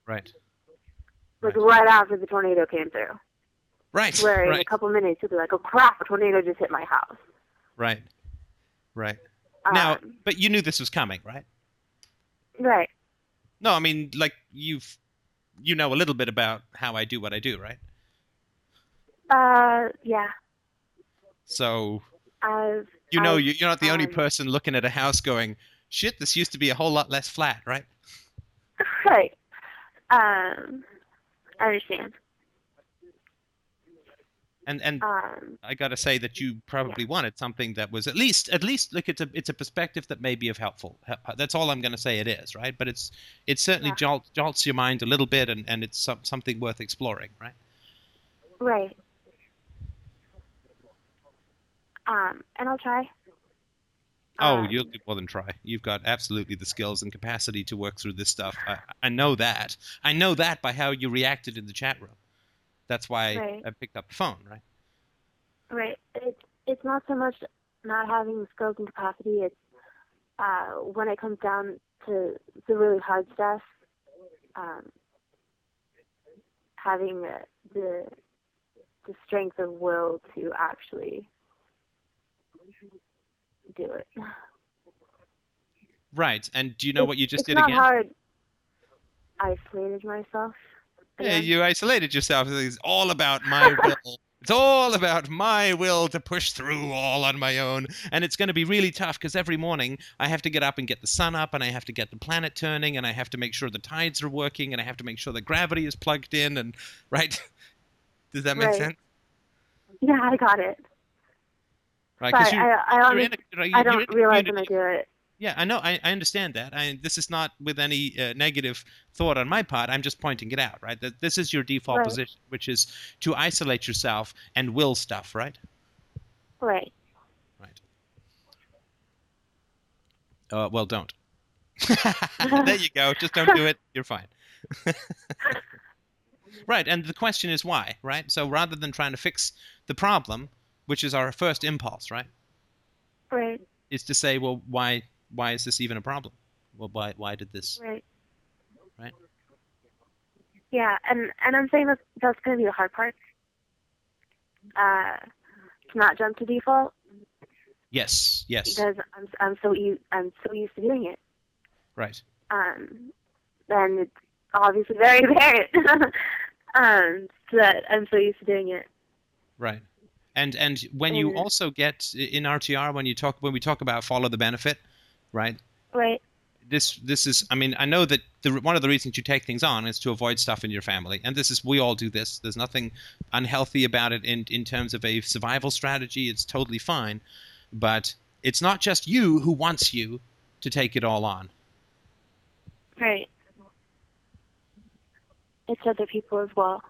Right. Like Right. right after the tornado came through, Right. where in a couple minutes you'll be like, "Oh crap, a tornado just hit my house." Right. Right. Um, Now, but you knew this was coming, right? right, No, I mean, like you've you know a little bit about how I do what I do, right? uh, yeah, So I've you know I've, you're not the only um, person looking at a house going, "Shit, this used to be a whole lot less flat," right? right. Um, I understand. And and Um, I got to say that you probably wanted something that was at least at least look it's a it's a perspective that may be of helpful. That's all I'm going to say it is, right? But it's it certainly Yeah. jolts jolts your mind a little bit, and and it's some, something worth exploring, right? right. Um, and I'll try. Oh, Um, you'll do more than try. You've got absolutely the skills and capacity to work through this stuff. I, I know that. I know that by how you reacted in the chat room. That's why Right. I picked up the phone, right? Right. It's it's not so much not having the skills and capacity. It's uh, when it comes down to the really hard stuff, um, having the, the the strength of will to actually do it. Right. And do you know It's- what you just it's did not again? hard. Isolated myself. Yeah, again. you isolated yourself. It's all about my will. It's all about my will to push through all on my own. And it's going to be really tough because every morning I have to get up and get the sun up and I have to get the planet turning and I have to make sure the tides are working and I have to make sure the gravity is plugged in and right? Does that make Right. sense? Yeah, I got it. Right? Sorry, you, I, I, you're in a, right, I you're don't realize when I do it. Yeah, I know. I, I understand that. I, this is not with any uh, negative thought on my part. I'm just pointing it out, right? That this is your default Right. position, which is to isolate yourself and will stuff, right? Right. Right. Uh, well, don't. there you go. Just don't do it. You're fine. right. And the question is why, right? So rather than trying to fix the problem, which is our first impulse, right, Right. is to say, well, why, why is this even a problem? Well, why, why did this? Right. Right. Yeah, and and I'm saying that that's going to be the hard part. Uh, to not jump to default Yes. Yes. because I'm I'm so u- I'm so used to doing it. Right. Um, and it's obviously very apparent. um, that I'm so used to doing it. Right. And and when you mm-hmm. also get in RTR when you talk when we talk about follow the benefit, right? Right. This this is I mean I know that the one of the reasons you take things on is to avoid stuff in your family, and this is we all do this. There's nothing unhealthy about it in in terms of a survival strategy. It's totally fine, but it's not just you who wants you to take it all on. Right. It's other people as well.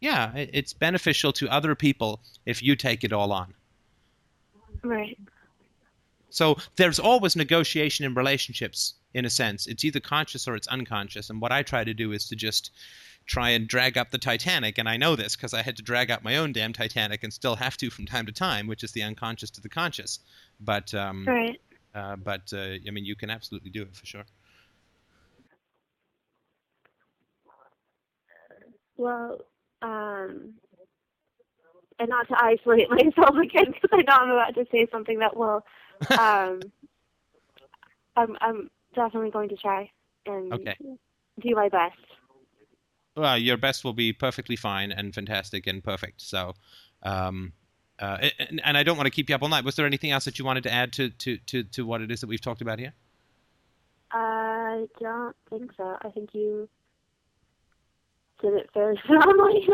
Yeah, it's beneficial to other people if you take it all on. Right. So there's always negotiation in relationships, in a sense. It's either conscious or it's unconscious. And what I try to do is to just try and drag up the Titanic. And I know this because I had to drag up my own damn Titanic and still have to from time to time, which is the unconscious to the conscious. But um, Right. uh, but uh, I mean, you can absolutely do it for sure. Well, um, and not to isolate myself again because I know I'm about to say something that will. Um, I'm I'm definitely going to try and Okay. do my best. Well, your best will be perfectly fine and fantastic and perfect. So. Um, uh, and, and I don't want to keep you up all night. Was there anything else that you wanted to add to, to, to, to what it is that we've talked about here? I don't think so. I think you did it fairly phenomenally.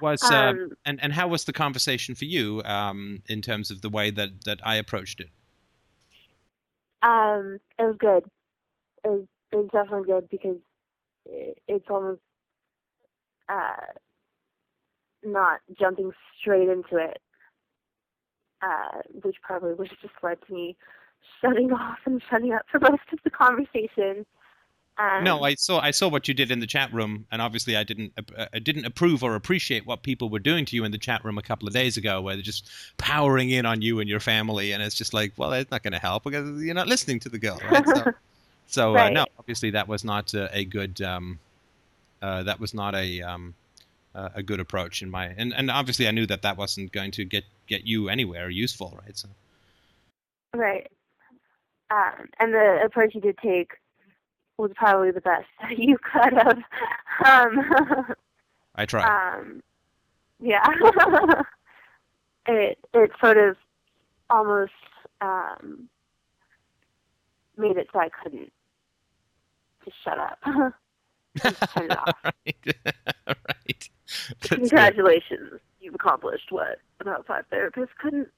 Was uh, um, and and how was the conversation for you um, in terms of the way that that I approached it? um, it was good. It was, it was definitely good because it, it's almost uh, not jumping straight into it. uh, which probably would have just led to me shutting off and shutting up for most of the conversation. Um, no, I saw I saw what you did in the chat room, and obviously I didn't uh, I didn't approve or appreciate what people were doing to you in the chat room a couple of days ago, where they're just powering in on you and your family, and it's just like, well, it's not going to help because you're not listening to the girl, right? So, so uh, no, obviously that was not uh, a good um, uh, that was not a um, uh, a good approach in my and, and obviously I knew that that wasn't going to get get you anywhere useful, right? So Right. Um, and the approach you did take was probably the best that you could have. Um, I tried. um, yeah. it it sort of almost um, made it so I couldn't just shut up. Just turn it off. right, right. That's good. Congratulations, you've accomplished what about five therapists couldn't.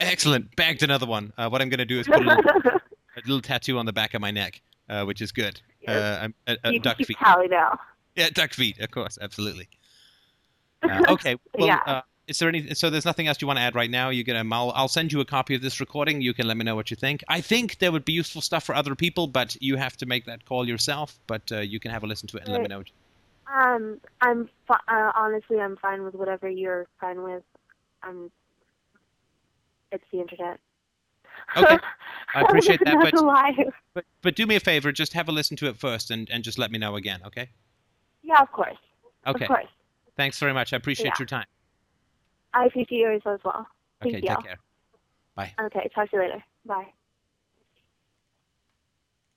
Excellent. Bagged another one. Uh, what I'm going to do is put a little, a little tattoo on the back of my neck, uh, which is good. Uh, I'm- uh, uh, you can duck feet. tally now. Yeah, duck feet. Of course, absolutely. Uh, okay. Well, Yeah. uh, is there any? So there's nothing else you want to add right now. You're gonna. I'll, I'll send you a copy of this recording. You can let me know what you think. I think there would be useful stuff for other people, but you have to make that call yourself. But uh, you can have a listen to it and let me know. What you, Um, I'm fi- uh, honestly, I'm fine with whatever you're fine with. Um, it's the internet. Okay. I appreciate that, but- but but do me a favor. Just have a listen to it first, and, and just let me know again. Okay. Yeah, of course. Okay. Of course. Thanks very much. I appreciate Yeah. your time. I appreciate yours as well. Thank Okay. you. Take care. Bye. Okay, talk to you later. Bye.